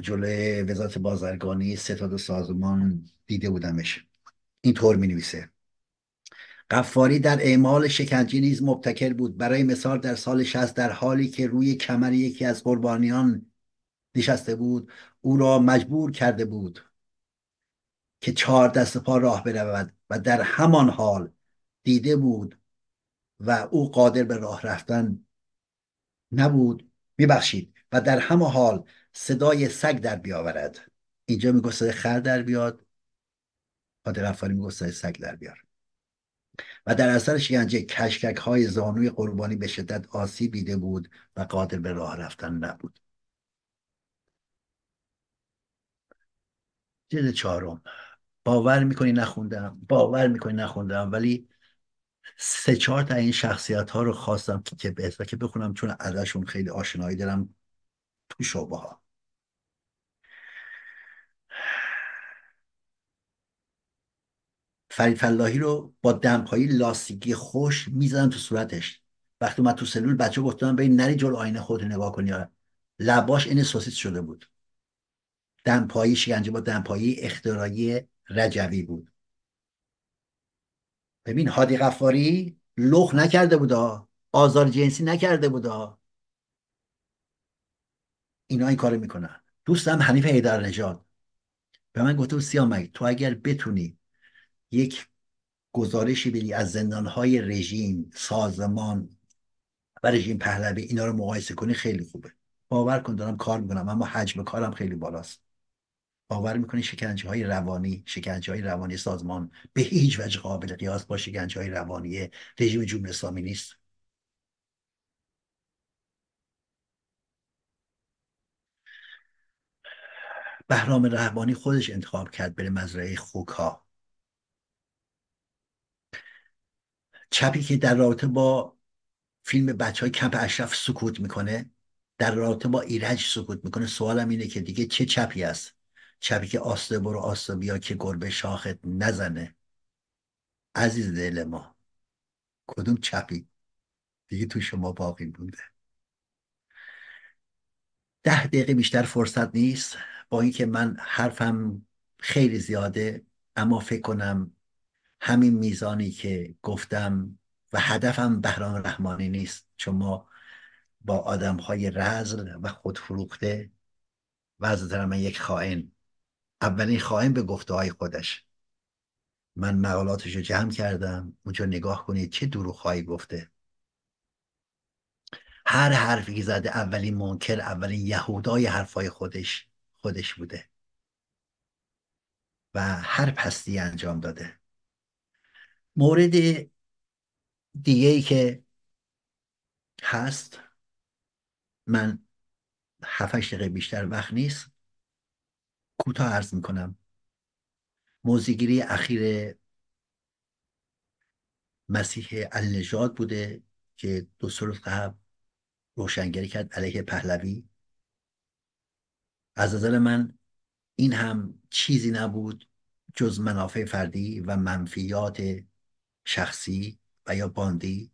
جلوی وزارت بازرگانی ستاد سازمان دیده بودمش. اینطور می نویسه قفاری در اعمال شکنجه نیز مبتکر بود. برای مثال در سال 60 در حالی که روی کمر یکی از قربانیان نشسته بود او را مجبور کرده بود که چهار دست پا راه برود و در همان حال دیده بود و او قادر به راه رفتن نبود. میبخشید. و در همه حال صدای سگ در بیاورد. اینجا میگه صدای خر در بیاد. قادر غفاری میگه صدای سگ در بیار. و در اثر شکنجه کشکک های زانوی قربانی به شدت آسیب دیده بود و قادر به راه رفتن نبود. جلد چهارم. باور می‌کنی نخوندم. باور می‌کنی نخوندم. ولی سه چهار تا این شخصیت ها رو خواستم که به که بخونم چون ازشون خیلی آشنایی دارم. تو شعبه ها. فرید رو با دمپایی لاستیکی خوش می‌زدن تو صورتش. وقتی من تو سلول بچه گفتم به نری جلو آینه خود نگاه کنی لباش این سوسیس شده بود. دمپایی شکنجه با دمپایی اختراعی رجوی بود. ببین هادی غفاری لخ نکرده بودا آزار جنسی نکرده بودا اینا این کارو می‌کنن. دوستم حنیف حیدر نژاد. به من گفته سیامک تو اگر بتونی یک گزارشی بدی از زندانهای رژیم سازمان و رژیم پهلوی اینا رو مقایسه کنی خیلی خوبه. باور کن دارم کار می‌کنم اما حجم کارم خیلی بالاست. باور می‌کنی شکنجه های روانی شکنجه های روانی سازمان به هیچ وجه قابل قیاس با شکنجه های روانی رژیم جمهوری اسلامی نیست؟ بهرام رهبانی خودش انتخاب کرد بره مزرعه خوکها چپی که در رابطه با فیلم بچه های کمپ اشرف سکوت می‌کنه در رابطه با ایرج سکوت می‌کنه. سوالم اینه که دیگه چه چپی است؟ چپی که آسته برو آسته بیا که گربه شاخت نزنه. عزیز دل ما کدوم چپی دیگه تو شما باقی بوده ده دقیقه بیشتر فرصت نیست. با اینکه من حرفم خیلی زیاده اما فکر کنم همین میزانی که گفتم و هدفم بهرام رحمانی نیست. چون ما با آدم های رزل و خودفروخته و از من یک خائن. اولین خائن به گفته های خودش. من مقالاتش رو جمع کردم اونجا نگاه کنید چه دروغهایی گفته. هر حرفی که زده اولین منکر اولین یهودای حرفای خودش. خودش بوده. و هر پستی انجام داده. مورد دیگه ای که هست من هفتش دقیقه بیشتر وقت نیست. کوتاه عرض می‌کنم. موزیگیری اخیر مسیح النژاد بوده که دو سال قبل روشنگری کرد علیه پهلوی. از نظر من این هم چیزی نبود جز منافع فردی و منفیات شخصی و یا باندی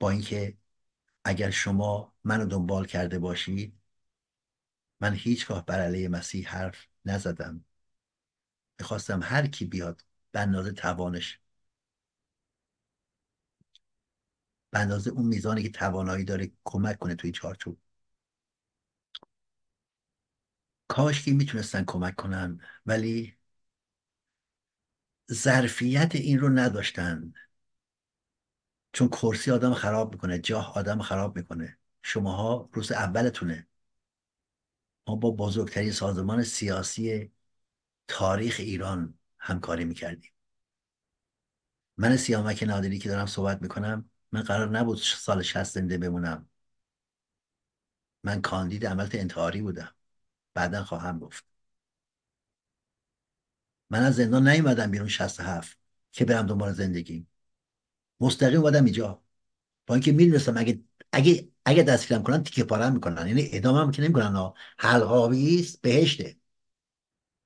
با اینکه اگر شما منو دنبال کرده باشید من هیچگاه بر علیه مسیح حرف نزدم. می‌خواستم هر کی بیاد به اندازه توانش به اندازه اون میزانی که توانایی داره کمک کنه توی چارچوب. کاش که می‌تونستن کمک کنن ولی ظرفیت این رو نداشتن. چون کرسی آدم خراب می‌کنه جاه آدم خراب می‌کنه. شماها روز اولتونه. ما با بزرگترین سازمان سیاسی تاریخ ایران همکاری می‌کردیم. من سیامک نادری که دارم صحبت می‌کنم من قرار نبود سال شست زنده بمونم. من کاندید عملت انتحاری بودم. بعدا خواهم گفت. من از زندان نیومدم بیرون هفت که برم دنبال زندگی مستقیم اومدم اینجا. با اینکه می‌دونستم اگه اگه اگه دستگیرم کنن تیکه پارم می‌کنن. یعنی ادامه هم که نمی‌کنن. حلقاوی است بهشته.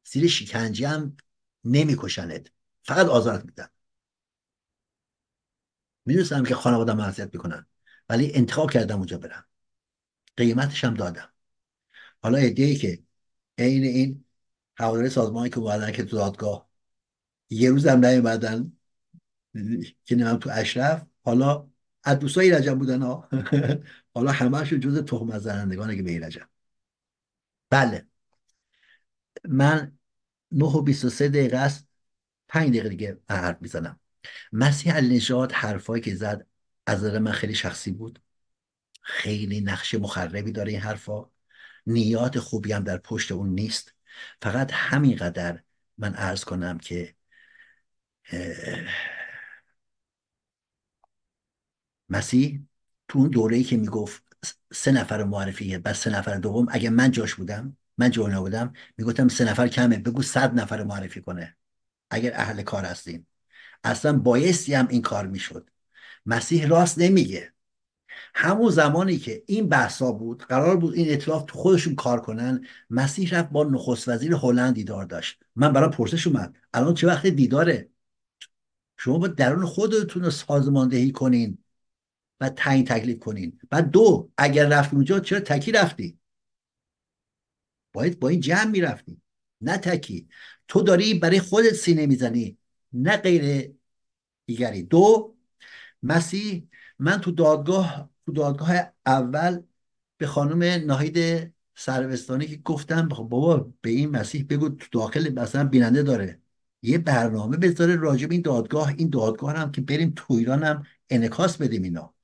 زیر شکنجه هم نمیکشنت. فقط آزارت میدن می‌دونستم که خانواده معصیت می‌کنن. ولی انتخاب کردم اونجا برم. قیمتش هم دادم. حالا ای که عین این حوالی سازمانی که اومدن که تو دادگاه یه روز هم نیومدن که نمیم تو اشرف حالا از دوستای رجب بودن ها. حالا همهشون جز تخم زنندگانه که به ایرجم بله. من 9 و 23 دقیقه است. 5 دقیقه دیگه حرف می‌زنم. مسیح النژاد حرفایی که زد از نظر من خیلی شخصی بود. خیلی نقش مخربی داره این حرفا. نیات خوبی هم در پشت اون نیست. فقط همینقدر من عرض کنم که مسیح تو اون دوره ای که می‌گفت سه نفر معرفیه بعد سه نفر دوم اگه من جاش بودم من جونا بودم می‌گفتم سه نفر کمه بگو صد نفر معرفی کنه. اگر اهل کار هستیم. اصلا بایستی هم این کار می‌شد. مسیح راست نمیگه. همون زمانی که این بحثا بود قرار بود این اطلاف تو خودشون کار کنن مسیح رفت با نخست وزیر هلند دیدار داشت. من برای پرسش اومد. الان چه وقت دیداره؟ شما با درون خودتون رو سازماندهی کنین و تعیین تکلیف کنین. بعد دو اگر رفتی اونجا چرا تکی رفتی؟ باید با این جمع می‌رفتی. نه تکی. تو داری برای خودت سینه می‌زنی نه غیر دیگری. دو مسیح من تو دادگاه تو دادگاه اول به خانم ناهید سروستانی که گفتم خب بابا به این مسیح بگو تو داخل مثلا بیننده داره یه برنامه بذاره راجب این دادگاه این دادگاه هم که بریم تو ایران هم انکاس بدیم اینا.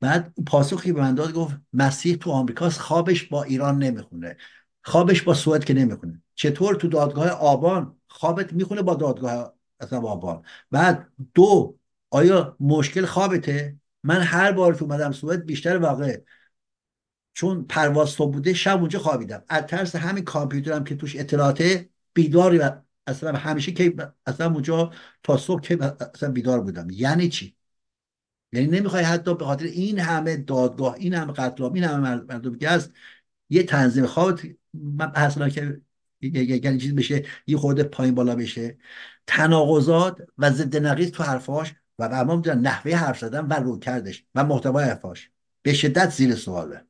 بعد پاسخی به من داد گفت مسیح تو آمریکاست خوابش با ایران نمی‌خونه خوابش با سوئد که نمی‌خونه. چطور تو دادگاه آبان خوابت می‌خونه با دادگاه اصلا آبان؟ بعد دو آیا مشکل خوابته؟ من هر بار که اومدم سوئد بیشتر واقع. چون پرواز تو بوده شب اونجا خوابیدم. از ترس همین کامپیوترم که توش اطلاعاته بیداری اصلا همیشه که اصلا اونجا تا صبح که اصلا بیدار بودم. یعنی چی؟ یعنی نمی‌خوای حتی به خاطر این همه دادگاه این همه قتل این همه مردم که هست یه تنظیم خواب اصلا که یعنی چیز بشه یه خورده پایین بالا بشه. تناقضات و ضد نقیض تو حرفاش و اما نحوه حرف زدن و رو کردش و محتوای حرفاش. به شدت زیر سواله.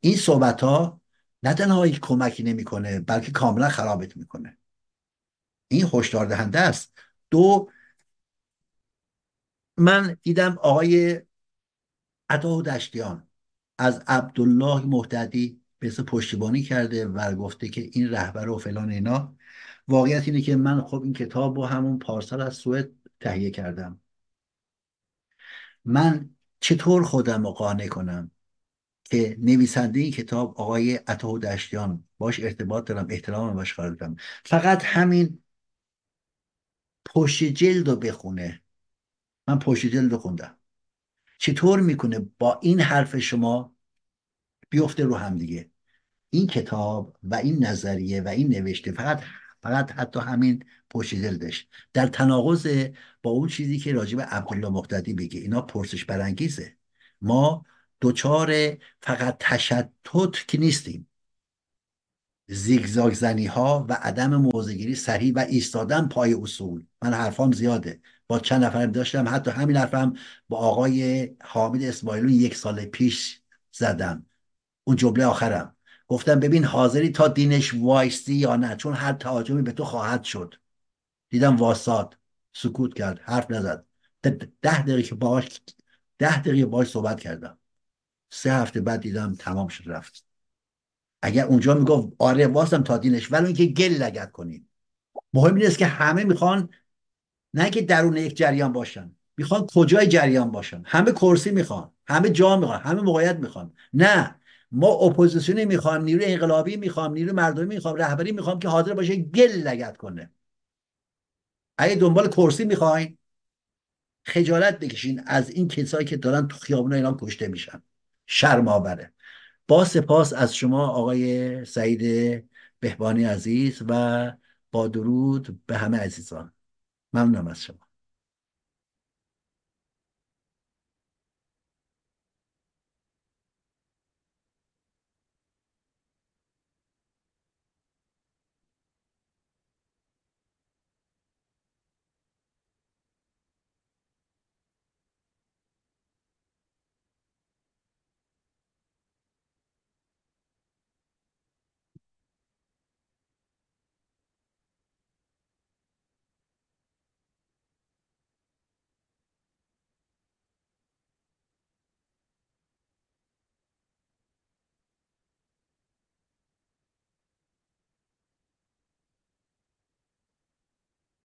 این صحبت ها نه تنها کمکی نمی‌کنه بلکه کاملا خرابت می‌کنه. این هشدار دهنده است. دو من دیدم آقای عطا دشتیان از عبدالله محتدی به پشتیبانی کرده و گفته که این رهبر و فلان اینا. واقعیت اینه که من خب این کتاب رو همون پارسال از سوئد تهیه کردم. من چطور خودم رو قانع کنم که نویسنده این کتاب آقای عطا دشتیان باش ارتباط دارم احترام باش قرار فقط همین پشت جلد رو بخونه. من پشت جلد رو خوندم. چطور می‌کنه با این حرف شما بیفته رو هم دیگه؟ این کتاب و این نظریه و این نوشته فقط فقط حتی همین پشت جلدش در تناقض با اون چیزی که راجب عبدالله مقتدی بگه اینا پرسش برانگیزه. ما دوچار فقط تشتت که نیستیم. زیگزاگ زنی ها و عدم موضعگیری صحیح و ایستادن پای اصول. من حرفام زیاده. با چند نفرم داشتم حتی همین حرفم با آقای حامد اسماعیلون یک سال پیش زدم. اون جمله آخرم. گفتم ببین حاضری تا دینش وایستی یا نه چون هر تهاجمی به تو خواهد شد. دیدم واساد سکوت کرد حرف نزد. ده دقیقه باش ده دقیقه باش صحبت کردم. سه هفته بعد دیدم تمام شد رفت. اگر اونجا می‌گفت آره واسم تا دینش ولی اینکه گل لگت کنید. مهم این است که همه می‌خوان نه که درون یک جریان باشن می‌خوان کجای جریان باشن. همه کرسی می‌خوان همه جا می‌خوان همه موقعیت می‌خوان. نه ما اپوزیسیونی می‌خوام نیروی انقلابی می‌خوام نیروی مردمی می‌خوام رهبری می‌خوام که حاضر باشه گل لگت کنه. اگه دنبال کرسی می‌خواین خجالت بکشین از این کسایی که دارن تو خیابون اینا کشته میشن. شرم آوره با سپاس از شما آقای سعید بهبانی عزیز و با درود به همه عزیزان. ممنونم از شما.